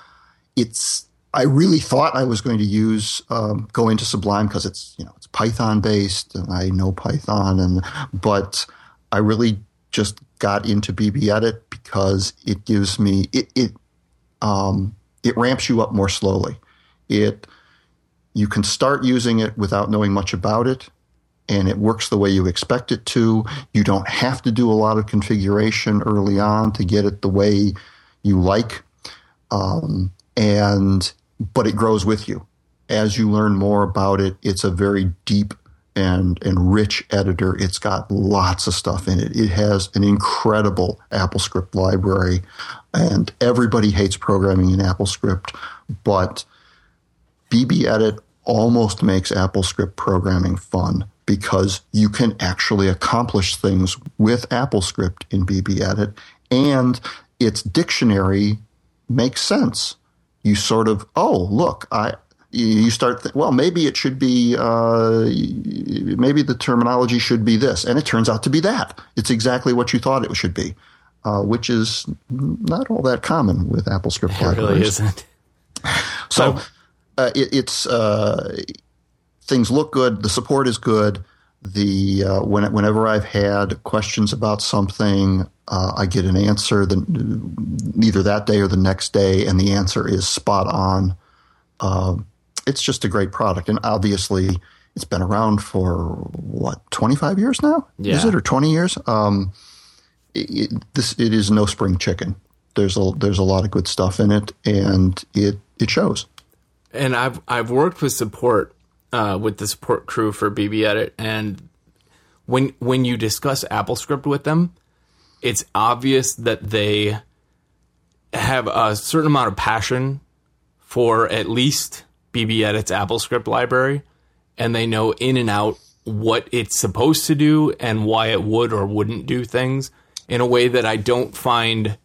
it's I really thought I was going to use um, go into Sublime because it's you know it's Python based and I know Python and but I really just got into BB Edit because it gives me it it um, it ramps you up more slowly. It you can start using it without knowing much about it and it works the way you expect it to. You don't have to do a lot of configuration early on to get it the way you like. Um, and but it grows with you as you learn more about it. It's a very deep and and rich editor. It's got lots of stuff in it. It has an incredible AppleScript library, and everybody hates programming in AppleScript, but BB Edit almost makes AppleScript programming fun because you can actually accomplish things with AppleScript in BB Edit, and its dictionary makes sense. You sort of, oh, look, I. You start, th- well, maybe it should be, uh, maybe the terminology should be this, and it turns out to be that. It's exactly what you thought it should be, uh, which is not all that common with AppleScript it really isn't So uh, it, it's uh, things look good. The support is good. The uh, when, whenever I've had questions about something, uh, I get an answer the, either that day or the next day, and the answer is spot on. Uh, it's just a great product, and obviously it's been around for what twenty five years now. Is it or twenty years? Um, it, it- this it is no spring chicken. There's a there's a lot of good stuff in it, and it it shows. and I've I've worked with support uh, with the support crew for BB Edit, and when when you discuss AppleScript with them, it's obvious that they have a certain amount of passion for at least BB Edit's AppleScript library, and they know in and out what it's supposed to do and why it would or wouldn't do things in a way that I don't find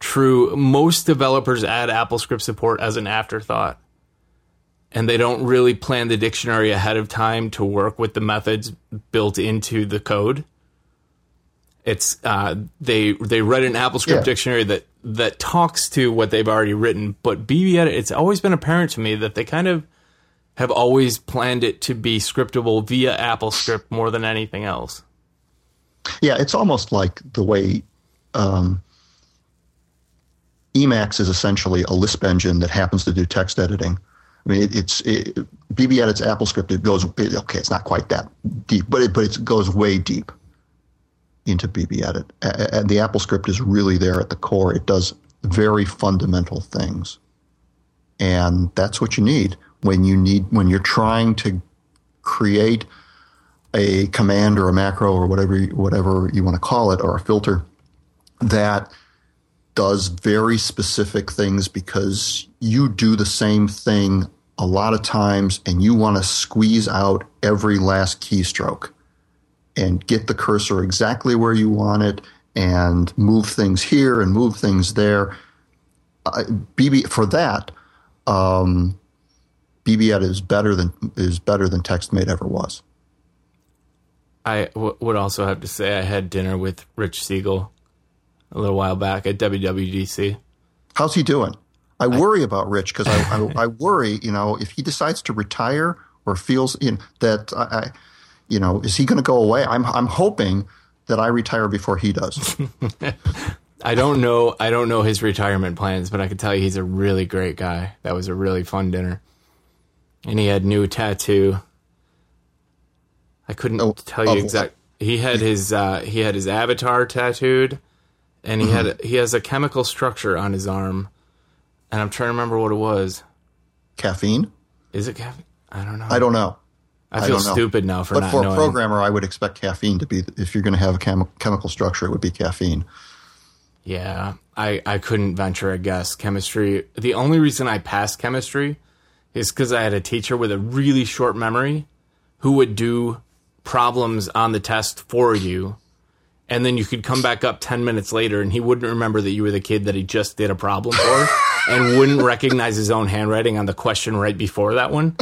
true. Most developers add AppleScript support as an afterthought and they don't really plan the dictionary ahead of time to work with the methods built into the code. It's uh, they they read an AppleScript Yeah. dictionary that that talks to what they've already written, but BB Edit. It's always been apparent to me that they kind of have always planned it to be scriptable via AppleScript more than anything else. Yeah, it's almost like the way um, Emacs is essentially a Lisp engine that happens to do text editing. I mean, it, it's it, BB Edit's AppleScript. It goes it, okay. It's not quite that deep, but it but it goes way deep into BB Edit, and the AppleScript is really there at the core. It does very fundamental things, and that's what you need when you need when you're trying to create a command or a macro or whatever whatever you want to call it or a filter that does very specific things because you do the same thing a lot of times and you want to squeeze out every last keystroke and get the cursor exactly where you want it and move things here and move things there. Uh, BB for that, um, BB is better than is better than TextMate ever was. I w- would also have to say I had dinner with Rich Siegel a little while back at WWDC. How's he doing? I worry about Rich because I, I, I worry, you know, if he decides to retire or feels you know, that I, I, you know, is he going to go away? I'm I'm hoping that I retire before he does. I don't know. I don't know his retirement plans, but I can tell you he's a really great guy. That was a really fun dinner, and he had new tattoo. I couldn't Oh, tell you of exact. He had his uh, he had his avatar tattooed, and he had he has a chemical structure on his arm, and I'm trying to remember what it was. Caffeine? Is it caffeine? I don't know. I don't know. I I feel know. stupid now for But not for a programmer, I would expect caffeine to be if you're going to have a chemi- chemical structure, it would be caffeine. Yeah, I, I couldn't venture a guess. Chemistry. The only reason I passed chemistry is because I had a teacher with a really short memory who would do problems on the test for you. And then you could come back up 10 minutes later and he wouldn't remember that you were the kid that he just did a problem for and wouldn't recognize his own handwriting on the question right before that one.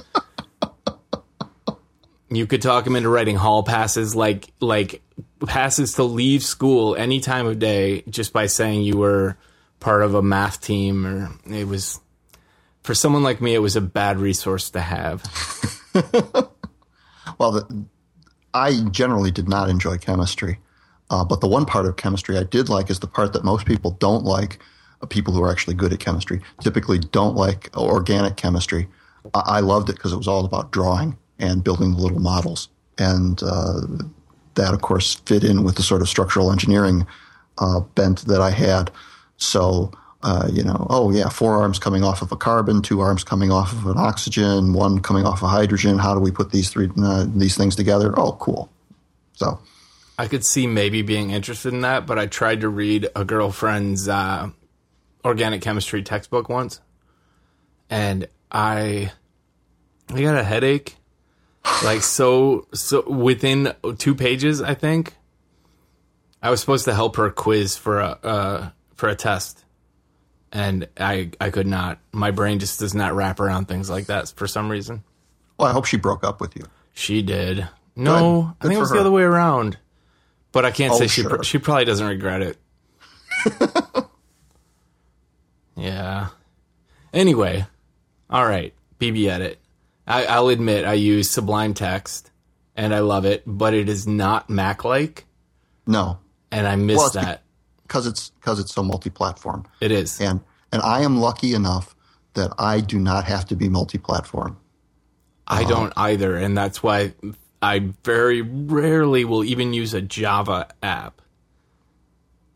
You could talk him into writing hall passes like like passes to leave school any time of day just by saying you were part of a math team or it was for someone like me it was a bad resource to have. Well, the, I generally did not enjoy chemistry, uh, but the one part of chemistry I did like is the part that most people don't like. uh, People who are actually good at chemistry typically don't like organic chemistry. I, I loved it because it was all about drawing and building little models, and uh, that, of course, fit in with the sort of structural engineering uh, bent that I had. So, uh, you know, oh yeah, four arms coming off of a carbon, two arms coming off of an oxygen, one coming off of hydrogen. How do we put these three uh, these things together? Oh, cool. So, I could see maybe being interested in that, but I tried to read a girlfriend's uh, organic chemistry textbook once, and I I got a headache. Like so, so within two pages, I think I was supposed to help her quiz for a uh, for a test, and I I could not. My brain just does not wrap around things like that for some reason. well, I hope she broke up with you. She did. No, Good. I think it was her. the other way around. But I can't Oh, say she sure. she probably doesn't regret it. yeah. Anyway, all right, BB Edit. I, I'll admit I use Sublime Text, and I love it, but it is not Mac-like, No, and I miss Well, that. because it's because it's so multi-platform, It is. and and I am lucky enough that I do not have to be multi-platform. I uh-huh. don't either, and that's why I very rarely will even use a Java app.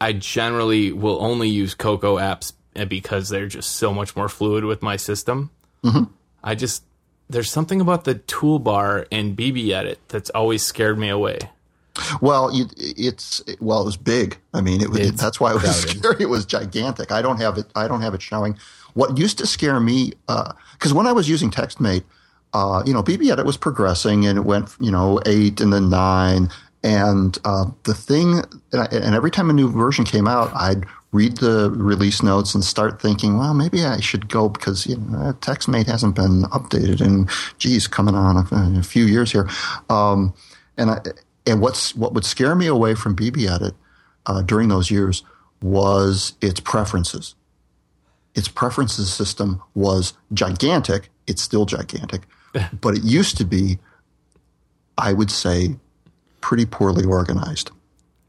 I generally will only use Cocoa apps because they're just so much more fluid with my system. Mm-hmm. I just there's something about the toolbar in BB Edit that's always scared me away. Well, you, it's well, it was big. I mean, it. It's that's why it was crowded. scary. It was gigantic. I don't have it. I don't have it showing. What used to scare me, because when I was using TextMate, uh, you know, BB Edit was progressing, and it went, you know, eight and then nine, and uh, the thing, and, I, and every time a new version came out, I'd read the release notes and start thinking, well, maybe I should go because you know, TextMate hasn't been updated, and geez, coming on a, a few years here, um, and I, and what's what would scare me away from BB Edit uh, during those years was its preferences. Its preferences system was gigantic. It's still gigantic, but it used to be, I would say, pretty poorly organized.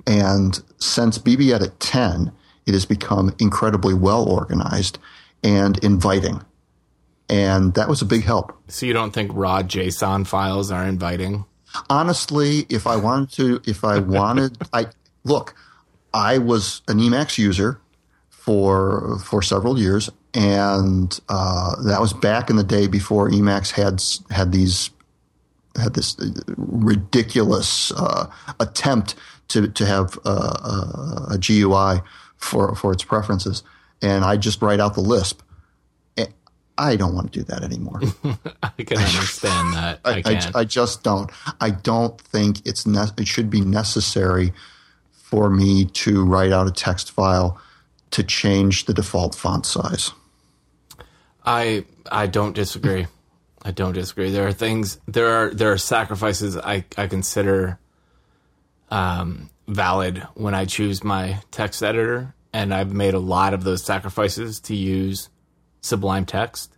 And since BB Edit 10, it has become incredibly well organized and inviting. And that was a big help. So you don't think raw JSON files are inviting? honestly, if I wanted to, if I wanted, I look, I was an Emacs user for for several years, and uh, that was back in the day before Emacs had had these had this ridiculous uh, attempt to to have uh, a, a GUI for for its preferences, and I just write out the Lisp. I don't want to do that anymore. I can understand that. I, I. I, I just don't. I don't think it's ne- it should be necessary for me to write out a text file to change the default font size. I I don't disagree. I don't disagree. There are things there are there are sacrifices I I consider um valid when I choose my text editor, and I've made a lot of those sacrifices to use Sublime Text.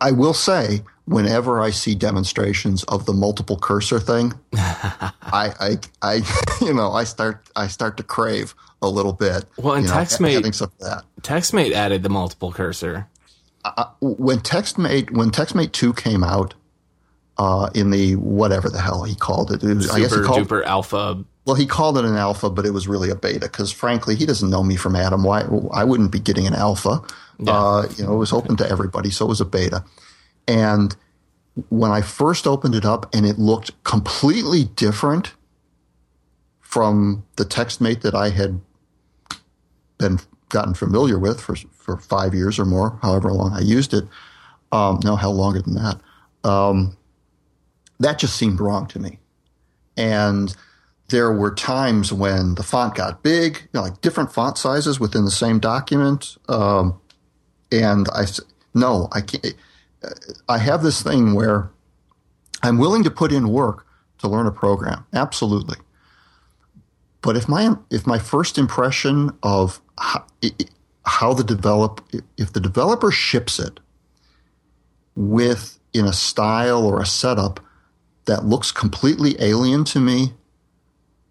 I will say, whenever I see demonstrations of the multiple cursor thing, I, I, I, you know, I start, I start to crave a little bit. Well, and you know, TextMate- that. TextMate added the multiple cursor. when TextMate when TextMate two came out, uh, in the whatever the hell he called it, it was, I guess he Super called duper alpha. Well he called it an alpha, but it was really a beta because frankly he doesn't know me from Adam. Why I wouldn't be getting an alpha. Uh, you know, it was open to everybody, so it was a beta. And when I first opened it up, and it looked completely different from the TextMate that I had been gotten familiar with for for five years or more, however long I used it. Um, no, how longer than that? Um, that just seemed wrong to me. And there were times when the font got big, you know, like different font sizes within the same document. Um, and I no, I can't. I have this thing where I'm willing to put in work to learn a program, absolutely. But if my if my first impression of how, how the develop if the developer ships it with in a style or a setup that looks completely alien to me,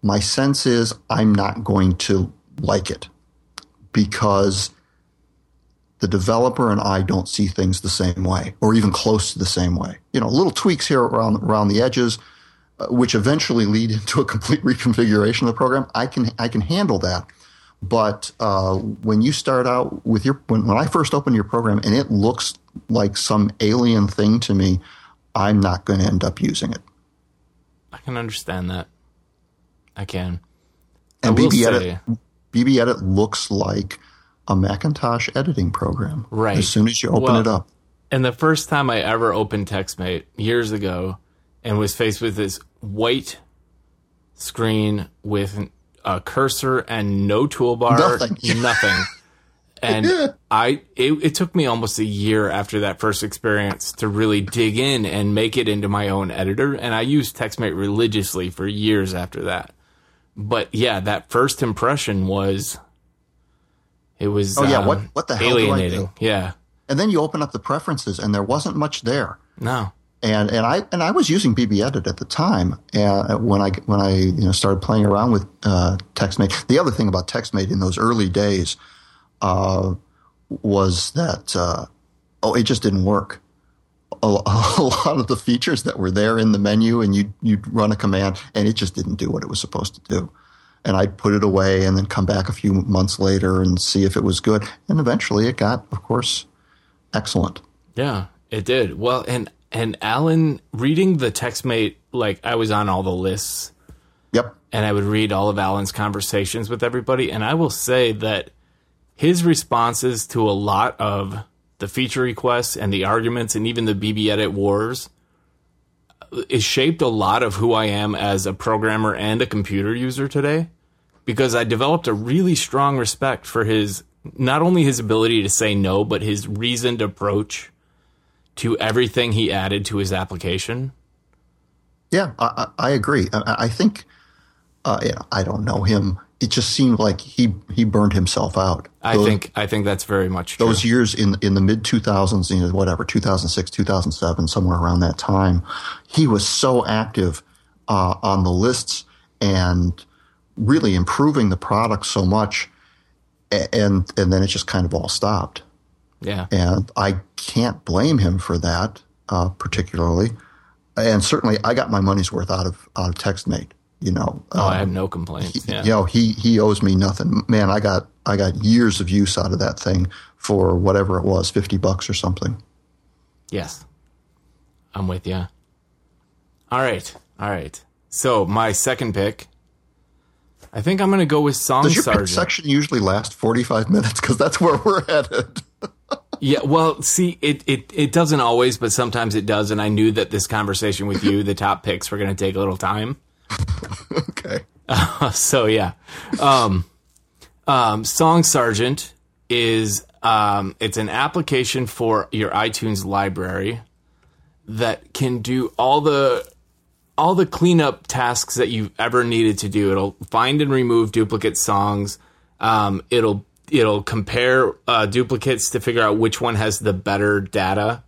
my sense is I'm not going to like it because the developer and I don't see things the same way or even close to the same way. You know, little tweaks here around around the edges uh, which eventually lead into a complete reconfiguration of the program. I can I can handle that. But uh, when you start out with your when, when I first open your program and it looks like some alien thing to me, I'm not going to end up using it. I can understand that. I can. And I BB Edit BB Edit looks like a Macintosh editing program. Right. As soon as you open Well- it up. And the first time I ever opened TextMate years ago and was faced with this white screen with a cursor and no toolbar, Nothing. nothing. And I, it, it took me almost a year after that first experience to really dig in and make it into my own editor. And I used TextMate religiously for years after that. But yeah, that first impression was, it was, Oh, yeah, um, what- what the hell do I alienating. do? Yeah, And then you open up the preferences and there wasn't much there. no. and and I and I was using BB Edit at the time uh, when I when I you know started playing around with uh, TextMate. The other thing about TextMate in those early days uh, was that uh, oh, it just didn't work. A, a lot of the features that were there in the menu, and you you'd run a command, and it just didn't do what it was supposed to do. And I'd put it away, and then come back a few months later and see if it was good. And eventually, it got, of course, excellent. Yeah, it did. Well, and and Allan reading the TextMate, like I was on all the lists Yep. and I would read all of Allan's conversations with everybody, and I will say that his responses to a lot of the feature requests and the arguments and even the BB Edit wars is shaped a lot of who I am as a programmer and a computer user today because I developed a really strong respect for his not only his ability to say no, but his reasoned approach to everything he added to his application. Yeah, I, I agree. I, I think, uh, yeah, I don't know him. It just seemed like he he burned himself out. I those, think I think that's very much true. those years in in the mid two thousands, you know, whatever, two thousand six, two thousand seven, somewhere around that time, he was so active uh, on the lists and really improving the product so much, and and then it just kind of all stopped. yeah. and I can't blame him for that uh, particularly. And certainly, I got my money's worth out of out of TextMate. You know, Oh, I Um, have no complaints. Yeah. you know, he he owes me nothing. Man, I got I got years of use out of that thing for whatever it was, fifty bucks or something. Yes. I'm with you. All right. All right. So, my second pick, I think I'm going to go with Song Does your pick Sergeant. section usually last forty five minutes? Because that's where we're headed. Yeah, well, see, it, it, it doesn't always, but sometimes it does. And I knew that this conversation with you, the top picks, were going to take a little time. okay. so yeah, um, um, Song Sergeant is um, it's an application for your iTunes library that can do all the all the cleanup tasks that you've ever needed to do. It'll find and remove duplicate songs. Um, it'll it'll compare uh, duplicates to figure out which one has the better data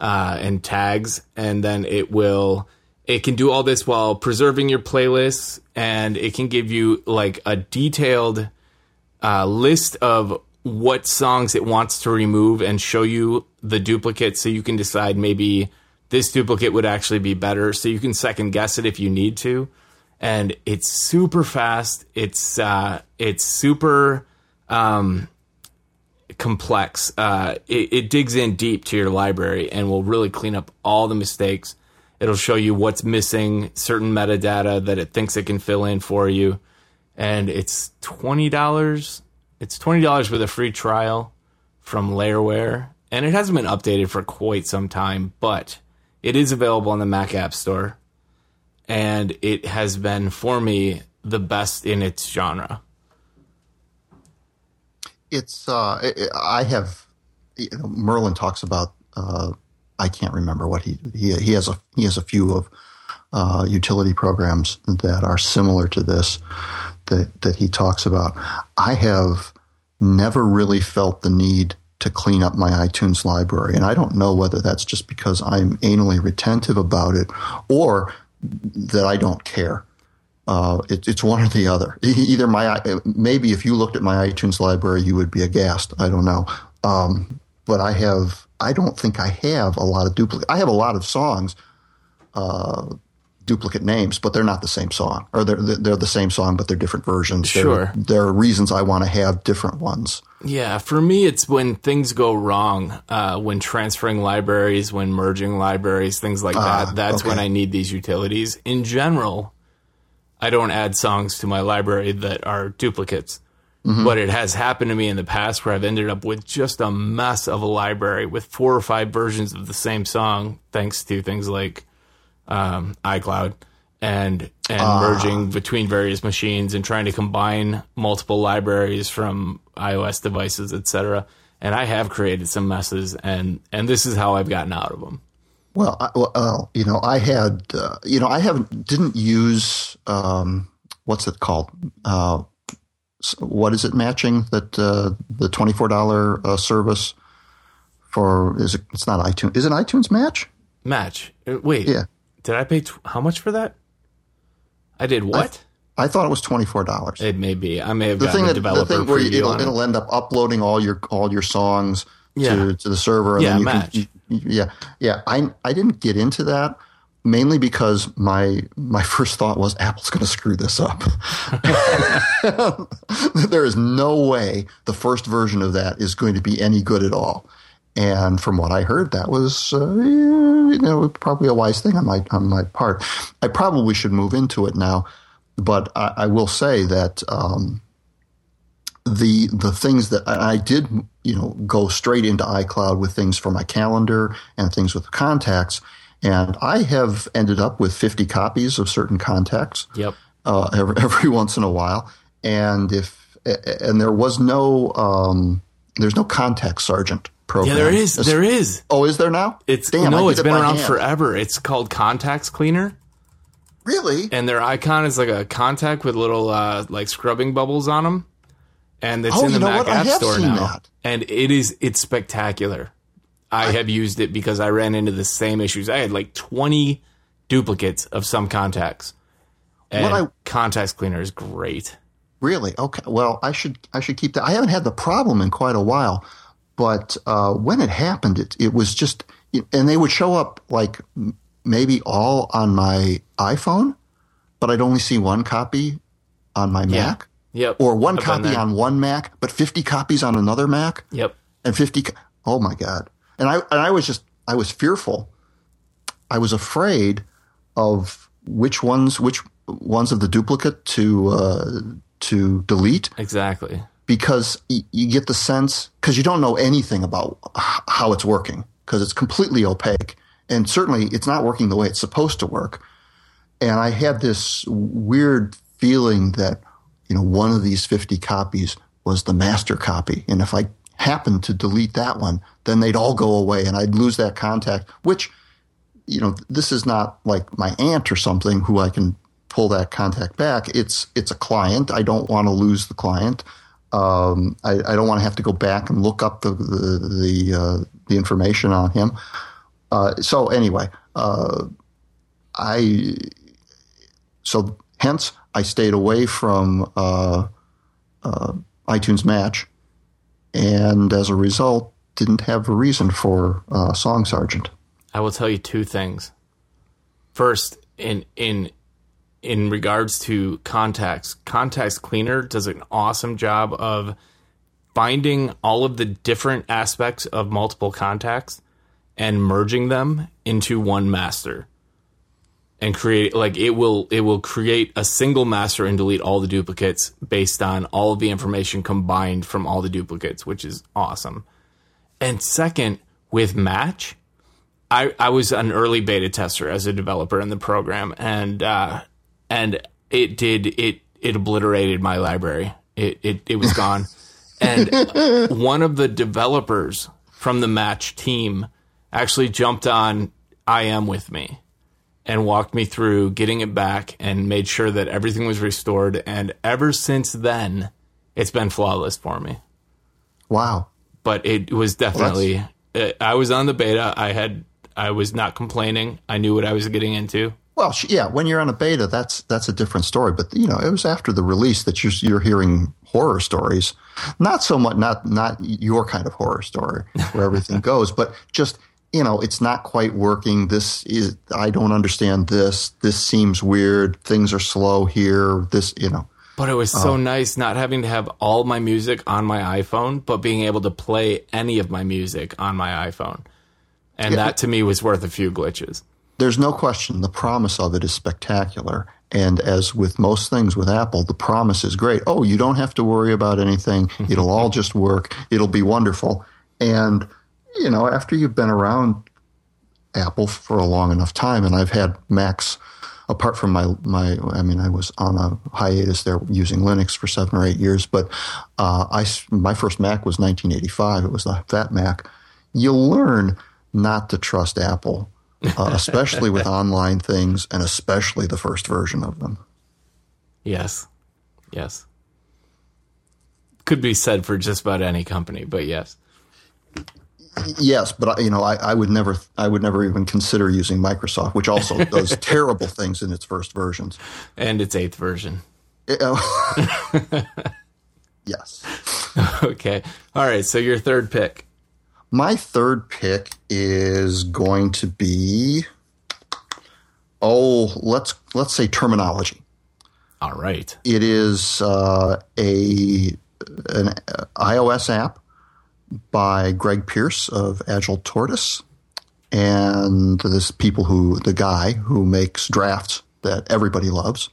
uh, and tags, and then it will it can do all this while preserving your playlists, and it can give you like a detailed uh, list of what songs it wants to remove and show you the duplicates, so you can decide maybe this duplicate would actually be better. So you can second guess it if you need to, and it's super fast. It's uh, it's super um, complex. Uh, it, it digs in deep to your library and will really clean up all the mistakes. It'll show you what's missing, certain metadata that it thinks it can fill in for you, and it's twenty dollars. It's twenty dollars with a free trial from Layerware, and it hasn't been updated for quite some time, but it is available on the Mac App Store, and it has been for me the best in its genre. It's uh, I have Merlin talks about uh, I can't remember what he he he has a he has a few of uh, utility programs that are similar to this that that he talks about. I have never really felt the need to clean up my iTunes library, and I don't know whether that's just because I'm anally retentive about it or that I don't care. Uh, it, it's one or the other. Either my maybe if you looked at my iTunes library, you would be aghast. I don't know. Um, but I have. I don't think I have a lot of duplicate. I have a lot of songs, uh, duplicate names, but they're not the same song, or they're they're the same song, but they're different versions. Sure, there, there are reasons I want to have different ones. Yeah, for me, it's when things go wrong, uh, when transferring libraries, when merging libraries, things like that. Uh, That's okay. when I need these utilities. In general, I don't add songs to my library that are duplicates. Mm-hmm. But it has happened to me in the past where I've ended up with just a mess of a library with four or five versions of the same song, thanks to things like um, iCloud and and uh. merging between various machines and trying to combine multiple libraries from iOS devices, etc. And I have created some messes, and and this is how I've gotten out of them. Well, I, well, you know, I had, uh, you know, I haven't didn't use um, what's it called? Uh, what is it matching that uh, the twenty four dollar uh, service for? Is it? It's not iTunes. Is it iTunes Match? Match. Uh, wait. Yeah. Did I pay t- how much for that? I did what? I, I thought it was twenty four dollars. It may be. I may have the thing that, the thing where it'll, it. it'll end up uploading all your all your songs yeah. to, to the server. And yeah, then you match. Can, yeah, yeah. I I didn't get into that mainly because my my first thought was Apple's going to screw this up. there is no way the first version of that is going to be any good at all. And from what I heard, that was uh, you know probably a wise thing on my on my part. I probably should move into it now, but I, I will say that um, the the things that I did, you know, go straight into iCloud with things for my calendar and things with the contacts, and I have ended up with 50 copies of certain contacts. Yep. Uh, every, every once in a while, and if and there was no um, there's no contact sergeant program. Yeah, there is. There is. Oh, is there now? It's Damn, no, it's it been around hand. forever. It's called Contacts Cleaner. Really? And their icon is like a contact with little uh, like scrubbing bubbles on them and it's oh, in the Mac App Store now. That. And it is it's spectacular. I, have used it because I ran into the same issues. I had like twenty duplicates of some contacts, and I, contacts cleaner is great. Really? Okay. Well, I should I should keep that. I haven't had the problem in quite a while, but uh, when it happened, it it was just, and they would show up like maybe all on my iPhone, but I'd only see one copy on my yeah. Mac. Yep. Or one I've copy on one Mac, but 50 copies on another Mac. Yep. And 50. Oh my God. And I, and I was just, I was fearful. I was afraid of which ones, which ones of the duplicate to, uh, to delete. Exactly. Because y- you get the sense, because you don't know anything about how it's working, because it's completely opaque. And certainly it's not working the way it's supposed to work. And I had this weird feeling that, you know, one of these 50 copies was the master copy. And if I happened to delete that one, then they'd all go away and I'd lose that contact, which you know, this is not like my aunt or something who I can pull that contact back. It's it's a client. I don't want to lose the client. Um, I, I, don't want to have to go back and look up the the the, uh, the information on him. Uh, so anyway, uh, I so hence I stayed away from uh, uh, iTunes Match, and as a result, didn't have a reason for uh, Song Sergeant. I will tell you two things. First, in in in regards to contacts, Contacts Cleaner does an awesome job of finding all of the different aspects of multiple contacts and merging them into one master and create like it will it will create a single master and delete all the duplicates based on all of the information combined from all the duplicates which is awesome and second with match i i was an early beta tester as a developer in the program and uh and it did it it obliterated my library. It it, it was gone. and one of the developers from the match team actually jumped on IM with me and walked me through getting it back and made sure that everything was restored. And ever since then, it's been flawless for me. Wow. But it was definitely, well, I was on the beta. I had, I was not complaining. I knew what I was getting into. Well, yeah, when you're on a beta, that's that's a different story. But you know, it was after the release that you're you're hearing horror stories. Not so much, not not your kind of horror story where everything goes, but just you know, it's not quite working. This is I don't understand this. This seems weird. Things are slow here. This, you know. But it was so uh, nice not having to have all my music on my iPhone, but being able to play any of my music on my iPhone. And yeah, that to me was worth a few glitches there's no question the promise of it is spectacular. And as with most things with Apple, the promise is great. Oh, you don't have to worry about anything. It'll all just work. It'll be wonderful. And, you know, after you've been around Apple for a long enough time, and I've had Macs apart from my, my, I mean, I was on a hiatus there using Linux for seven or eight years, but, uh, I, my first Mac was 1985. It was the Fat Mac. You learn not to trust Apple uh, especially with online things and especially the first version of them. Yes. Yes. Could be said for just about any company, but yes. Yes, but you know, I, I, would never, I would never even consider using Microsoft, which also does terrible things in its first versions and its eighth version. yes. Okay. All right. So your third pick. My third pick is going to be oh, let's let's say terminology. All right. It is uh, a an iOS app by Greg Pierce of Agile Tortoise, and this people who the guy who makes drafts that everybody loves.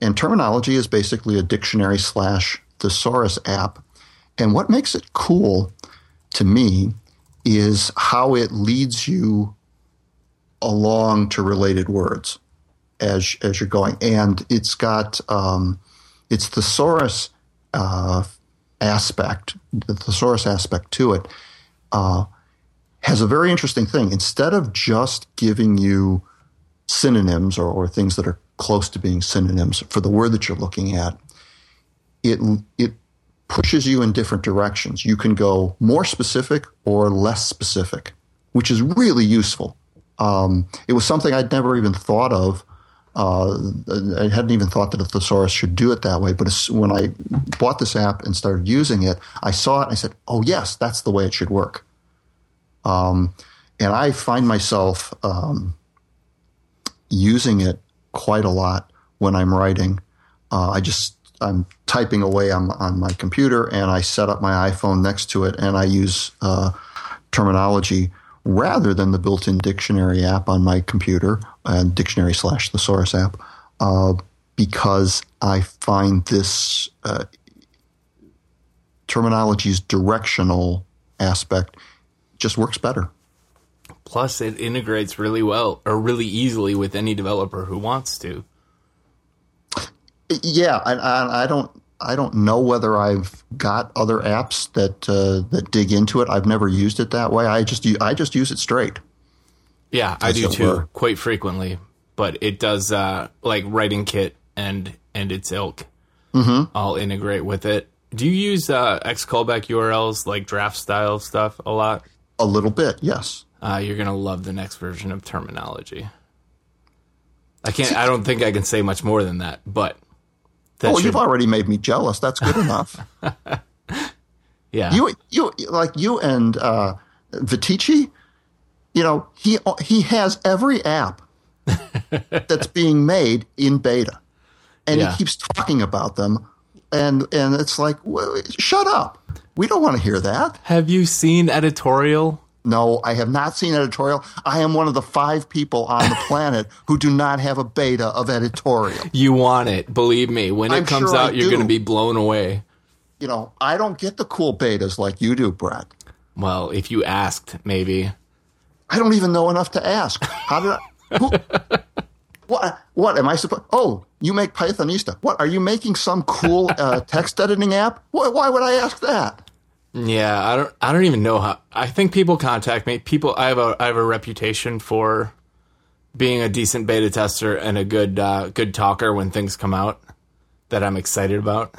And terminology is basically a dictionary slash thesaurus app. And what makes it cool to me is how it leads you along to related words as as you're going, and it's got um, it's thesaurus uh, aspect, the thesaurus aspect to it uh, has a very interesting thing. Instead of just giving you synonyms or, or things that are close to being synonyms for the word that you're looking at, it it pushes you in different directions. You can go more specific or less specific, which is really useful. Um, it was something I'd never even thought of. Uh, I hadn't even thought that a thesaurus should do it that way. But when I bought this app and started using it, I saw it and I said, "Oh yes, that's the way it should work." Um, and I find myself um, using it quite a lot when I'm writing. Uh, I just I'm typing away on, on my computer and I set up my iPhone next to it and I use uh, terminology rather than the built-in dictionary app on my computer and dictionary slash thesaurus app uh, because I find this uh, terminology's directional aspect just works better. Plus, it integrates really well or really easily with any developer who wants to. Yeah, I, I, I don't I don't know whether I've got other apps that uh, that dig into it. I've never used it that way. I just I just use it straight. Yeah, I do too, quite frequently. But it does uh, like writing kit and and its ilk. Mm-hmm. I'll integrate with it. Do you use uh, X callback URLs like draft style stuff a lot? A little bit, yes. Uh, you're gonna love the next version of terminology. I can't. I don't think I can say much more than that. But that oh, should- you've already made me jealous. That's good enough. yeah. you, you, like you and uh, Viticci. You know, he he has every app that's being made in beta, and Yeah. he keeps talking about them, and and it's like, well, shut up. We don't want to hear that. Have you seen editorial? No, I have not seen editorial. I am one of the five people on the planet who do not have a beta of editorial. You want it, believe me. When it I'm comes sure I out, you're going to be blown away. You know, I don't get the cool betas like you do, Brett. Well, if you asked, maybe. I don't even know enough to ask. How did I? Who, what? What am I supposed? Oh, you make Pythonista. What are you making? Some cool uh, text editing app? Why, why would I ask that? Yeah, I don't. I don't even know how. I think people contact me. People, I have a. I have a reputation for being a decent beta tester and a good, uh, good talker when things come out that I'm excited about.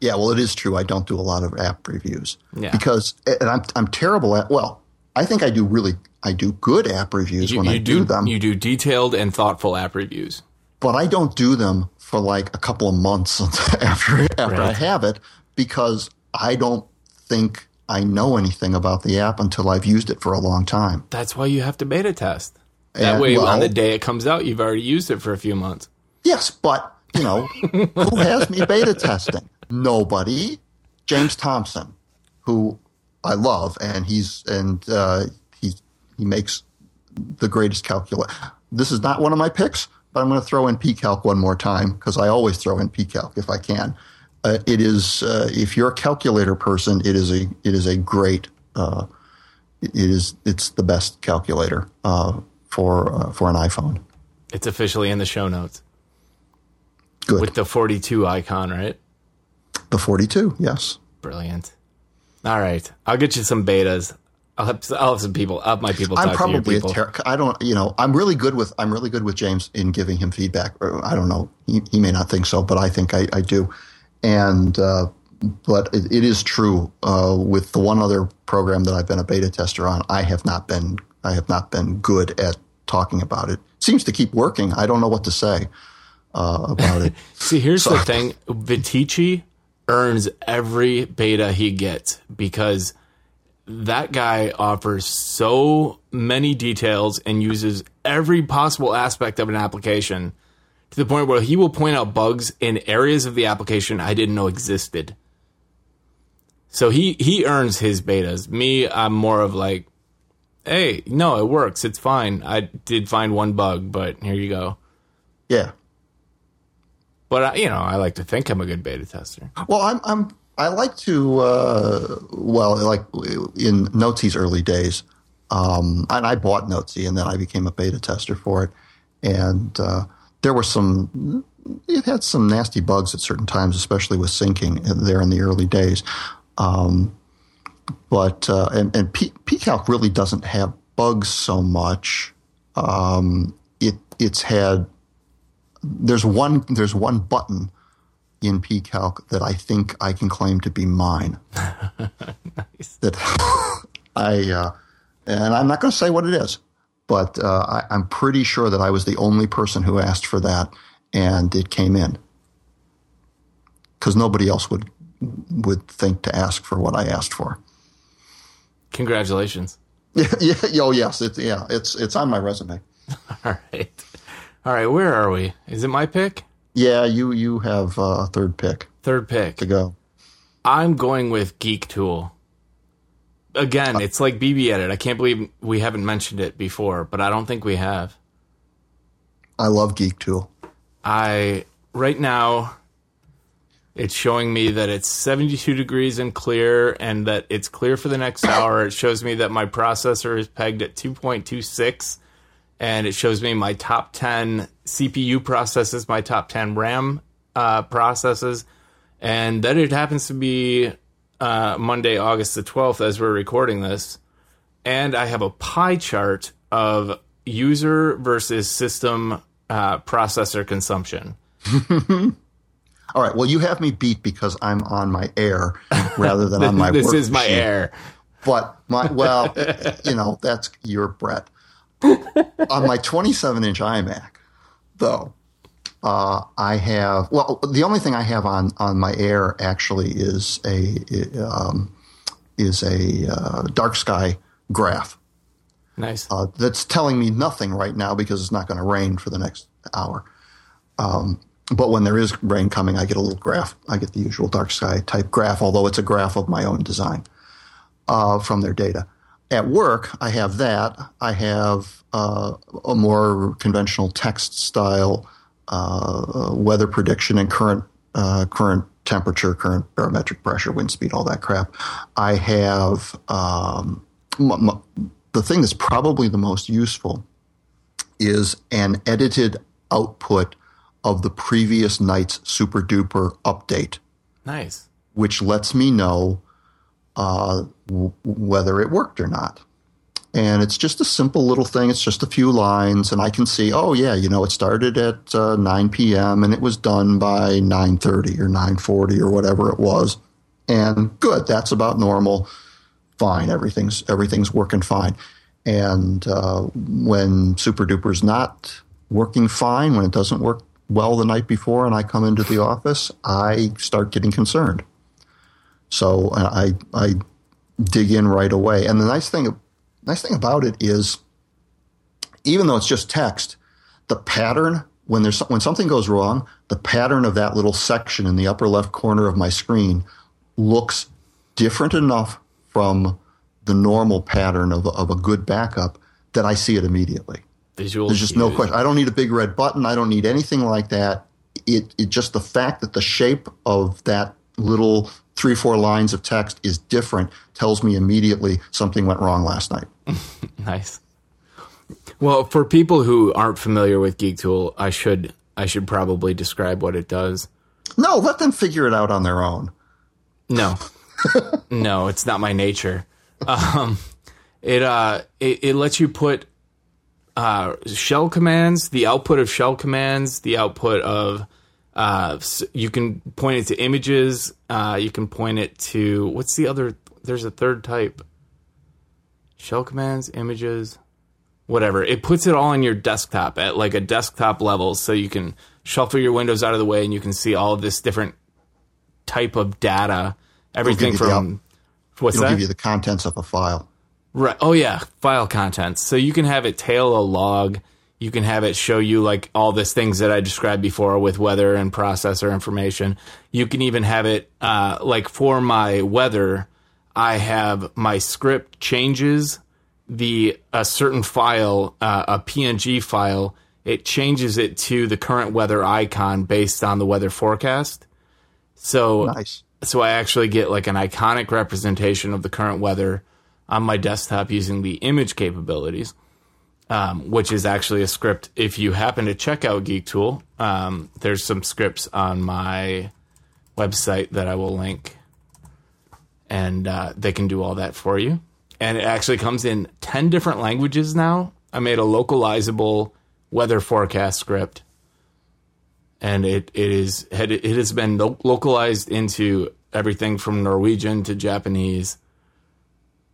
Yeah, well, it is true. I don't do a lot of app reviews Yeah. because and I'm I'm terrible at. Well, I think I do really. I do good app reviews You, when I you do, them, You do detailed and thoughtful app reviews. but I don't do them for like a couple of months after after I have it because I don't think I know anything about the app until I've used it for a long time. That's why you have to beta test. That And, way, well- on the day it comes out, you've already used it for a few months. Yes, but you know, who has me beta testing? Nobody. James Thompson, who I love, and he's and uh, he he makes the greatest calculator. This is not one of my picks, but I'm going to throw in pcalc one more time because I always throw in pcalc if I can. Uh, it is uh, if you're a calculator person, it is a it is a great. Uh, it is it's the best calculator uh, for uh, for an iPhone. It's officially in the show notes Good. with the 42 icon, right? the 42, yes. Brilliant. All right, I'll get you some betas. I'll have, I'll have some people. I'll have my people I'm probably to a your people. ter- I don't, you know, I'm really good with I'm really good with James in giving him feedback. I don't know, he, he may not think so, but I think I, I do. And uh, but it, it is true uh, with the one other program that I've been a beta tester on. I have not been I have not been good at talking about it. Seems to keep working. I don't know what to say uh, about it. See, here's the thing: Viticci earns every beta he gets because that guy offers so many details and uses every possible aspect of an application to the point where he will point out bugs in areas of the application I didn't know existed. So he he earns his betas. Me, I'm more of like, hey, no, it works. It's fine. I did find one bug, but here you go. Yeah. But I, you know, I like to think I'm a good beta tester. Well, I'm, I'm I like to uh, well, like in Notesy's early days, um, and I bought Notesy, and then I became a beta tester for it, and uh, there were some. It had some nasty bugs at certain times, especially with syncing there in the early days. Um, but uh, and, and P- PCalc really doesn't have bugs so much. Um, it it's had there's one there's one button in pcalc that I think I can claim to be mine. That I uh, and I'm not going to say what it is, but uh, I, I'm pretty sure that I was the only person who asked for that, and it came in because nobody else would would think to ask for what I asked for. Congratulations. Yeah, yeah, oh yes, it's yeah, it's it's on my resume. All right. All right, where are we? Is it my pick? Yeah, you you have uh, a third pick Third pick. to go. I'm going with Geek Tool. Again, it's like BB Edit. I can't believe we haven't mentioned it before, but I don't think we have. I love Geek Tool. I right now it's showing me that it's 72 degrees and clear and that it's clear for the next hour. It shows me that my processor is pegged at 2.26 and it shows me my top 10 CPU processes, my top 10 RAM uh, processes, and that it happens to be uh, Monday, August the 12th as we're recording this. And I have a pie chart of user versus system uh, processor consumption. All right. Well, you have me beat because I'm on my air rather than on my. this is my machine. air. But my well, you know, that's your Brett. on my 27 inch iMac, though, uh, I have well, the only thing I have on on my Air actually is a um, is a uh, dark sky graph Nice. uh, that's telling me nothing right now because it's not going to rain for the next hour. Um, but when there is rain coming, I get a little graph. I get the usual dark sky type graph, although it's a graph of my own design uh, from their data. At work, I have that. I have uh, a more conventional text style uh, weather prediction and current uh, current temperature, current barometric pressure, wind speed, all that crap. I have um, m- m- the thing that's probably the most useful is an edited output of the previous night's super duper update, nice. which lets me know uh, w- whether it worked or not. And it's just a simple little thing. It's just a few lines, and I can see, oh yeah, you know, it started at uh, 9 p.m. and it was done by 9:30 or 9:40 or whatever it was. And good, that's about normal. Fine, everything's everything's working fine. And uh, when Super Duper's not working fine, when it doesn't work well the night before, and I come into the office, I start getting concerned. So uh, I I dig in right away. And the nice thing nice thing about it is, even though it's just text, the pattern when there's when something goes wrong, the pattern of that little section in the upper left corner of my screen looks different enough from the normal pattern of, of a good backup that I see it immediately. Visual. There's just no question. I don't need a big red button. I don't need anything like that. It, it just the fact that the shape of that little three four lines of text is different tells me immediately something went wrong last night. Nice. Well, for people who aren't familiar with Geek Tool, I should I should probably describe what it does. No, let them figure it out on their own. No, no, it's not my nature. Um, it uh, it, it lets you put uh, shell commands, the output of shell commands, the output of uh, s- you can point it to images. Uh, you can point it to what's the other? There's a third type. Shell commands, images, whatever. It puts it all on your desktop at like a desktop level, so you can shuffle your windows out of the way and you can see all of this different type of data. Everything you the from what's It'll that? give you the contents of a file. Right. Oh yeah, file contents. So you can have it tail a log. You can have it show you like all this things that I described before with weather and processor information. You can even have it uh, like for my weather. I have my script changes the a certain file, uh, a PNG file. It changes it to the current weather icon based on the weather forecast. So Nice. so I actually get like an iconic representation of the current weather on my desktop using the image capabilities, um, which is actually a script. If you happen to check out Geek Tool, um, there's some scripts on my website that I will link, and uh, they can do all that for you. And it actually comes in 10 different languages now. I made a localizable weather forecast script and it, it is had it has been lo- localized into everything from Norwegian to Japanese.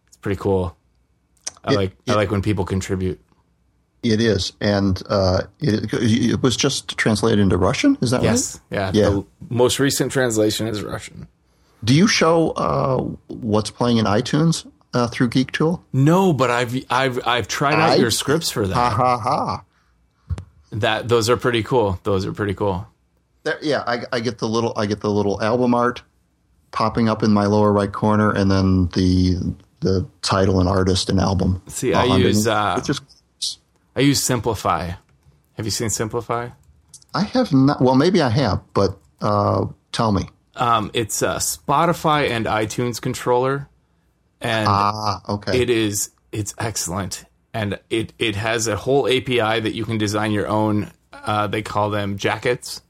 It's pretty cool. I It- like I like when people contribute. It is, and uh, it, it was just translated into Russian. Is that Yes, right? yeah. Yeah. The most recent translation is Russian. Do you show uh, what's playing in iTunes uh, through Geek Tool? No, but I've I've I've tried out I- your scripts for that. Ha ha ha! That those are pretty cool. Those are pretty cool. There, yeah, I, I get the little I get the little album art popping up in my lower right corner, and then the the title and artist and album. See, I use, uh, It's just I use Simplify. Have you seen Simplify? I have not. Well, maybe I have, but uh, tell me. Um, it's a Spotify and iTunes controller, and Ah, okay. it is it's excellent and it it has a whole api that you can design your own uh, they call them jackets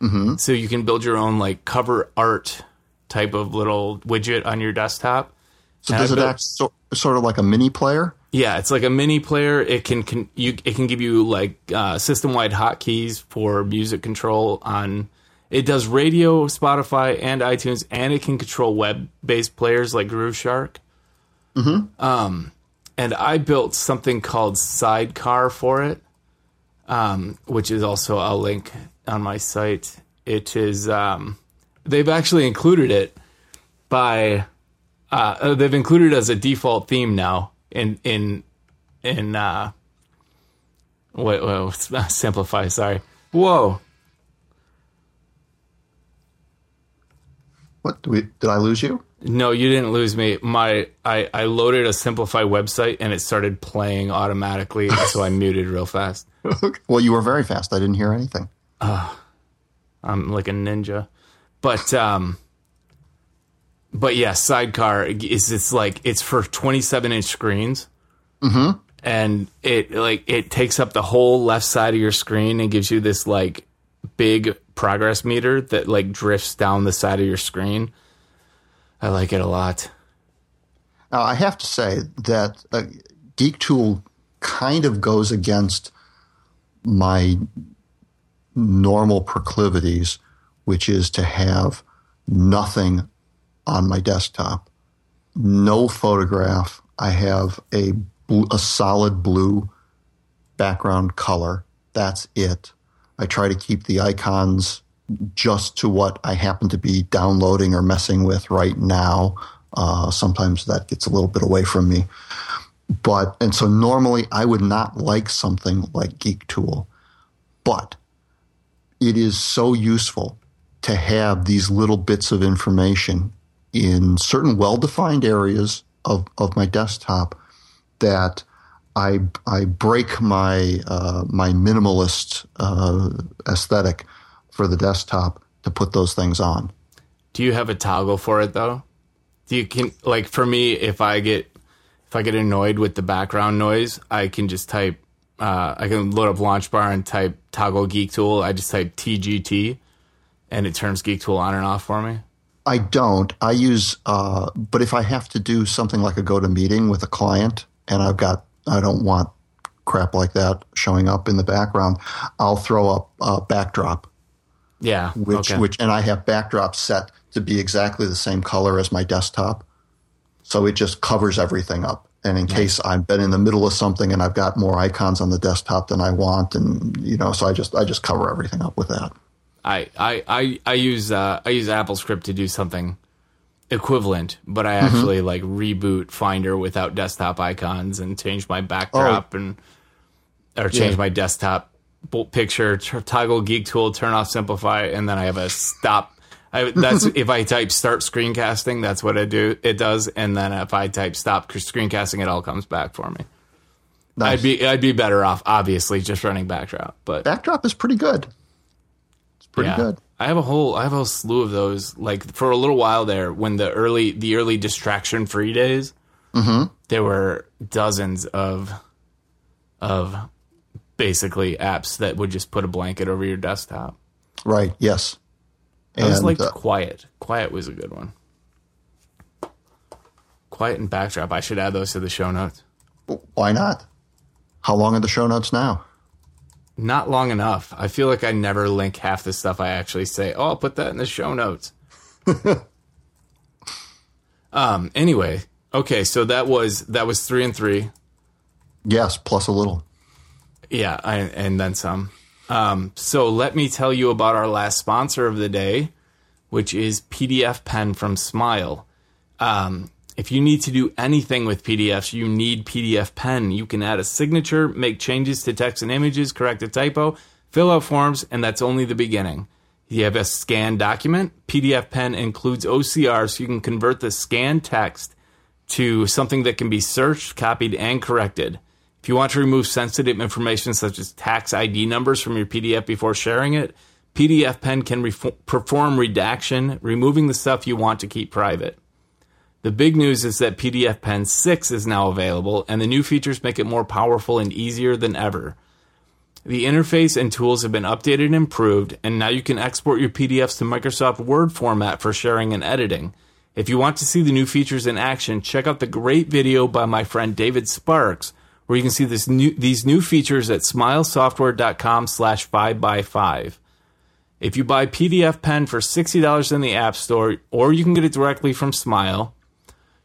mm-hmm. so you can build your own like cover art type of little widget on your desktop so and does it act so, sort of like a mini player? Yeah, it's like a mini player. It can, can you it can give you like uh, system wide hotkeys for music control on. It does radio, Spotify, and iTunes, and it can control web based players like Grooveshark. Mm-hmm. Um, and I built something called Sidecar for it, um, which is also a link on my site. It is um, they've actually included it by uh, they've included it as a default theme now in in in uh wait, what simplify sorry whoa What did, we, did I lose you? no you didn't lose me my i i loaded a simplify website and it started playing automatically so i muted real fast well, you were very fast. I didn't hear anything. i'm like a ninja but um but yeah sidecar is it's like it's for 27 inch screens. Mm-hmm. and it like it takes up the whole left side of your screen and gives you this like big progress meter that like drifts down the side of your screen. I like it a lot. Now, I have to say that uh, Geek Tool kind of goes against my normal proclivities, which is to have nothing on my desktop, no photograph. I have a a solid blue background color. That's it. I try to keep the icons just to what I happen to be downloading or messing with right now. Uh, sometimes that gets a little bit away from me. But, and so normally I would not like something like Geek Tool, but it is so useful to have these little bits of information in certain well defined areas of, of my desktop that I, I break my, uh, my minimalist uh, aesthetic for the desktop to put those things on. do you have a toggle for it though? Do you can like for me if i get if i get annoyed with the background noise i can just type uh, i can load up launch bar and type toggle geek tool. I just type tgt and it turns geek tool on and off for me I don't. I use, uh, but if I have to do something like a go to meeting with a client and I've got, I don't want crap like that showing up in the background, I'll throw up a backdrop, yeah which, okay. which, and I have backdrop set to be exactly the same color as my desktop. So it just covers everything up. And in case I've been in the middle of something and I've got more icons on the desktop than I want, and you know, so I just I just cover everything up with that. I I I, I use uh, I use AppleScript to do something equivalent, but I actually like reboot Finder without desktop icons and change my backdrop and or change Yeah. my desktop picture, t- toggle Geek Tool, turn off Simplify, and then I have a stop. I, that's if I type start screencasting, that's what I do. It does, and then if I type stop screencasting, it all comes back for me. Nice. I'd be I'd be better off, obviously, just running backdrop, but backdrop is pretty good. Pretty Yeah. good. I have a whole I have a whole slew of those. Like for a little while there, when the early the early distraction free days, there were dozens of of basically apps that would just put a blanket over your desktop. Right. Yes. I was And, like uh, Quiet. Quiet was a good one. Quiet and backdrop. I should add those to the show notes. Why not? How long are the show notes now? Not long enough. I feel like I never link half the stuff I actually say. Oh, I'll put that in the show notes. um. Anyway, okay. So that was that was three and three. Yes, plus a little. Yeah, I, and then some. Um. So let me tell you about our last sponsor of the day, which is PDF Pen from Smile. Um. If you need to do anything with PDFs, you need PDF Pen. You can add a signature, make changes to text and images, correct a typo, fill out forms, and that's only the beginning. You have a scanned document. PDF Pen includes OCR, so you can convert the scanned text to something that can be searched, copied, and corrected. If you want to remove sensitive information such as tax ID numbers from your PDF before sharing it, PDF Pen can refo- perform redaction, removing the stuff you want to keep private. The big news is that PDF Pen 6 is now available, and the new features make it more powerful and easier than ever. The interface and tools have been updated and improved, and now you can export your PDFs to Microsoft Word format for sharing and editing. If you want to see the new features in action, check out the great video by my friend David Sparks, where you can see this new, these new features at smilesoftware.com slash 5x5. If you buy PDF Pen for $60 in the App Store, or you can get it directly from Smile,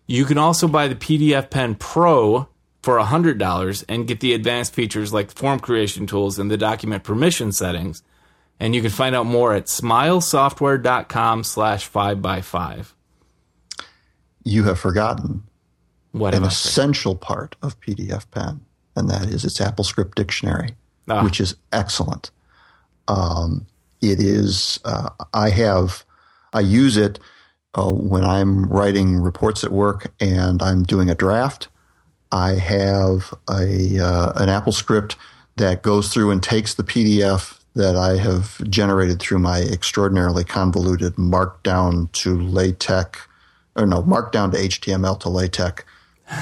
you can also buy the PDF Pen Pro for $100 and get the advanced features like form creation tools and the document permission settings. And you can find out more at smilesoftware.com slash 5x5. You have forgotten What an essential part of PDF Pen, and that is its AppleScript dictionary, Ah. which is excellent. Um, it is. Uh, I have. I use it uh, when I'm writing reports at work and I'm doing a draft. I have a uh, an AppleScript that goes through and takes the PDF that I have generated through my extraordinarily convoluted Markdown to LaTeX, or no, Markdown to HTML to LaTeX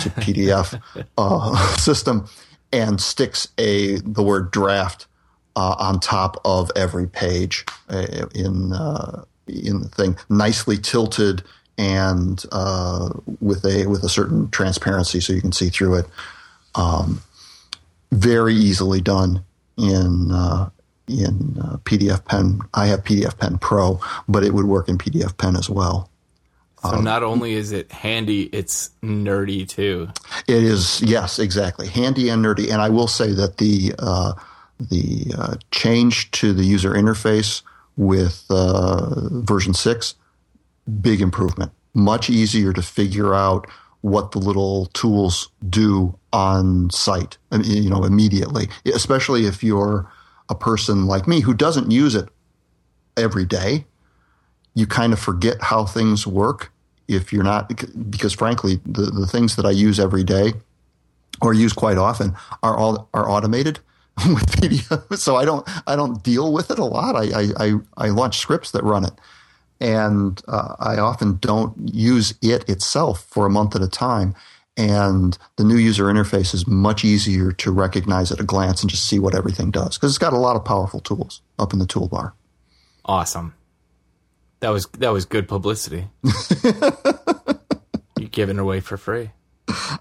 to PDF uh, system, and sticks a the word draft uh, on top of every page uh, in uh, in the thing, nicely tilted and uh, with a with a certain transparency, so you can see through it. Um, very easily done in uh, in uh, PDF Pen. I have PDF Pen Pro, but it would work in PDF Pen as well. So not only is it handy, it's nerdy too. It is yes, exactly handy and nerdy. And I will say that the uh, the uh, change to the user interface with uh, version six, big improvement. Much easier to figure out what the little tools do on sight, you know, immediately. Especially if you're a person like me who doesn't use it every day you kind of forget how things work if you're not because frankly the, the things that I use every day or use quite often are all are automated with PDF. So I don't I don't deal with it a lot. I I, I, I launch scripts that run it. And uh, I often don't use it itself for a month at a time. And the new user interface is much easier to recognize at a glance and just see what everything does because it's got a lot of powerful tools up in the toolbar. Awesome. That was that was good publicity. You're giving away for free.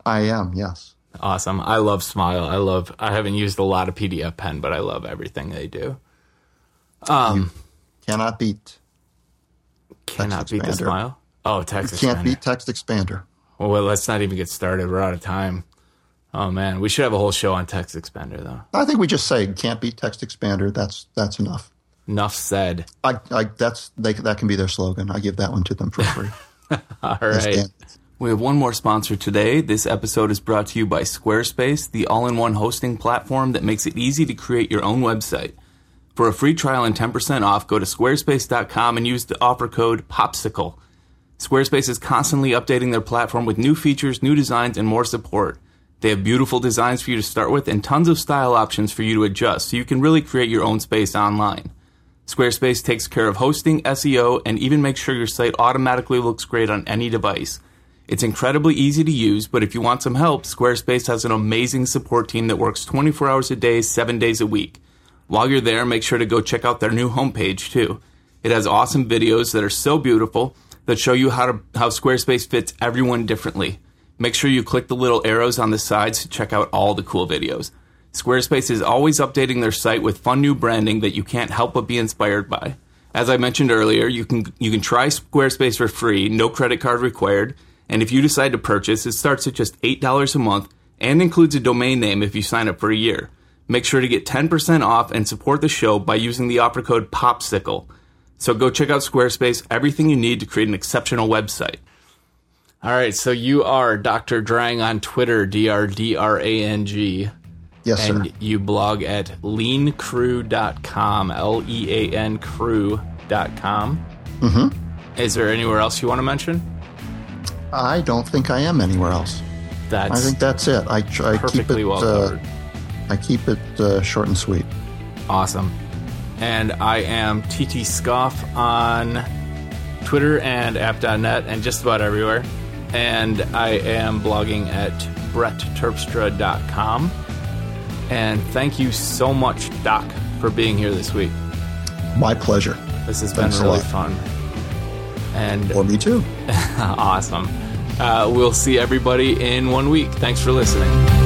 I am, yes. Awesome. I love Smile. I love. I haven't used a lot of PDF Pen, but I love everything they do. Um, Cannot beat. cannot beat the Smile. Oh, text Can't expander. beat Text Expander. Well, let's not even get started. We're out of time. Oh man, we should have a whole show on text expander though. I think we just say can't beat Text Expander. That's that's enough. Enough said. I, I that's they, that can be their slogan. I give that one to them for free. All right. We have one more sponsor today. This episode is brought to you by Squarespace, the all in one hosting platform that makes it easy to create your own website. For a free trial and 10% off, go to squarespace.com and use the offer code POPSICLE. Squarespace is constantly updating their platform with new features, new designs, and more support. They have beautiful designs for you to start with and tons of style options for you to adjust so you can really create your own space online. Squarespace takes care of hosting, SEO, and even makes sure your site automatically looks great on any device. It's incredibly easy to use, but if you want some help, Squarespace has an amazing support team that works 24 hours a day, 7 days a week. While you're there, make sure to go check out their new homepage too. It has awesome videos that are so beautiful that show you how to how Squarespace fits everyone differently. Make sure you click the little arrows on the sides to check out all the cool videos. Squarespace is always updating their site with fun new branding that you can't help but be inspired by. As I mentioned earlier, you can you can try Squarespace for free, no credit card required, and if you decide to purchase, it starts at just $8 a month and includes a domain name if you sign up for a year. Make sure to get 10% off and support the show by using the offer code POPSICLE. So go check out Squarespace, everything you need to create an exceptional website. All right, so you are Dr. Drang on Twitter, D R D R A N G, Yes, sir. and you blog at leancrew.com, L E A N crew.com. Mm-hmm. Is there anywhere else you want to mention? I don't think I am anywhere else. That's I think that's it. I, I keep it. well uh. I keep it uh, short and sweet. Awesome. And I am TTScoff on Twitter and app.net and just about everywhere. And I am blogging at brettterpstra.com. And thank you so much, Doc, for being here this week. My pleasure. This has Thanks been really fun. And or me too. awesome. Uh, we'll see everybody in one week. Thanks for listening.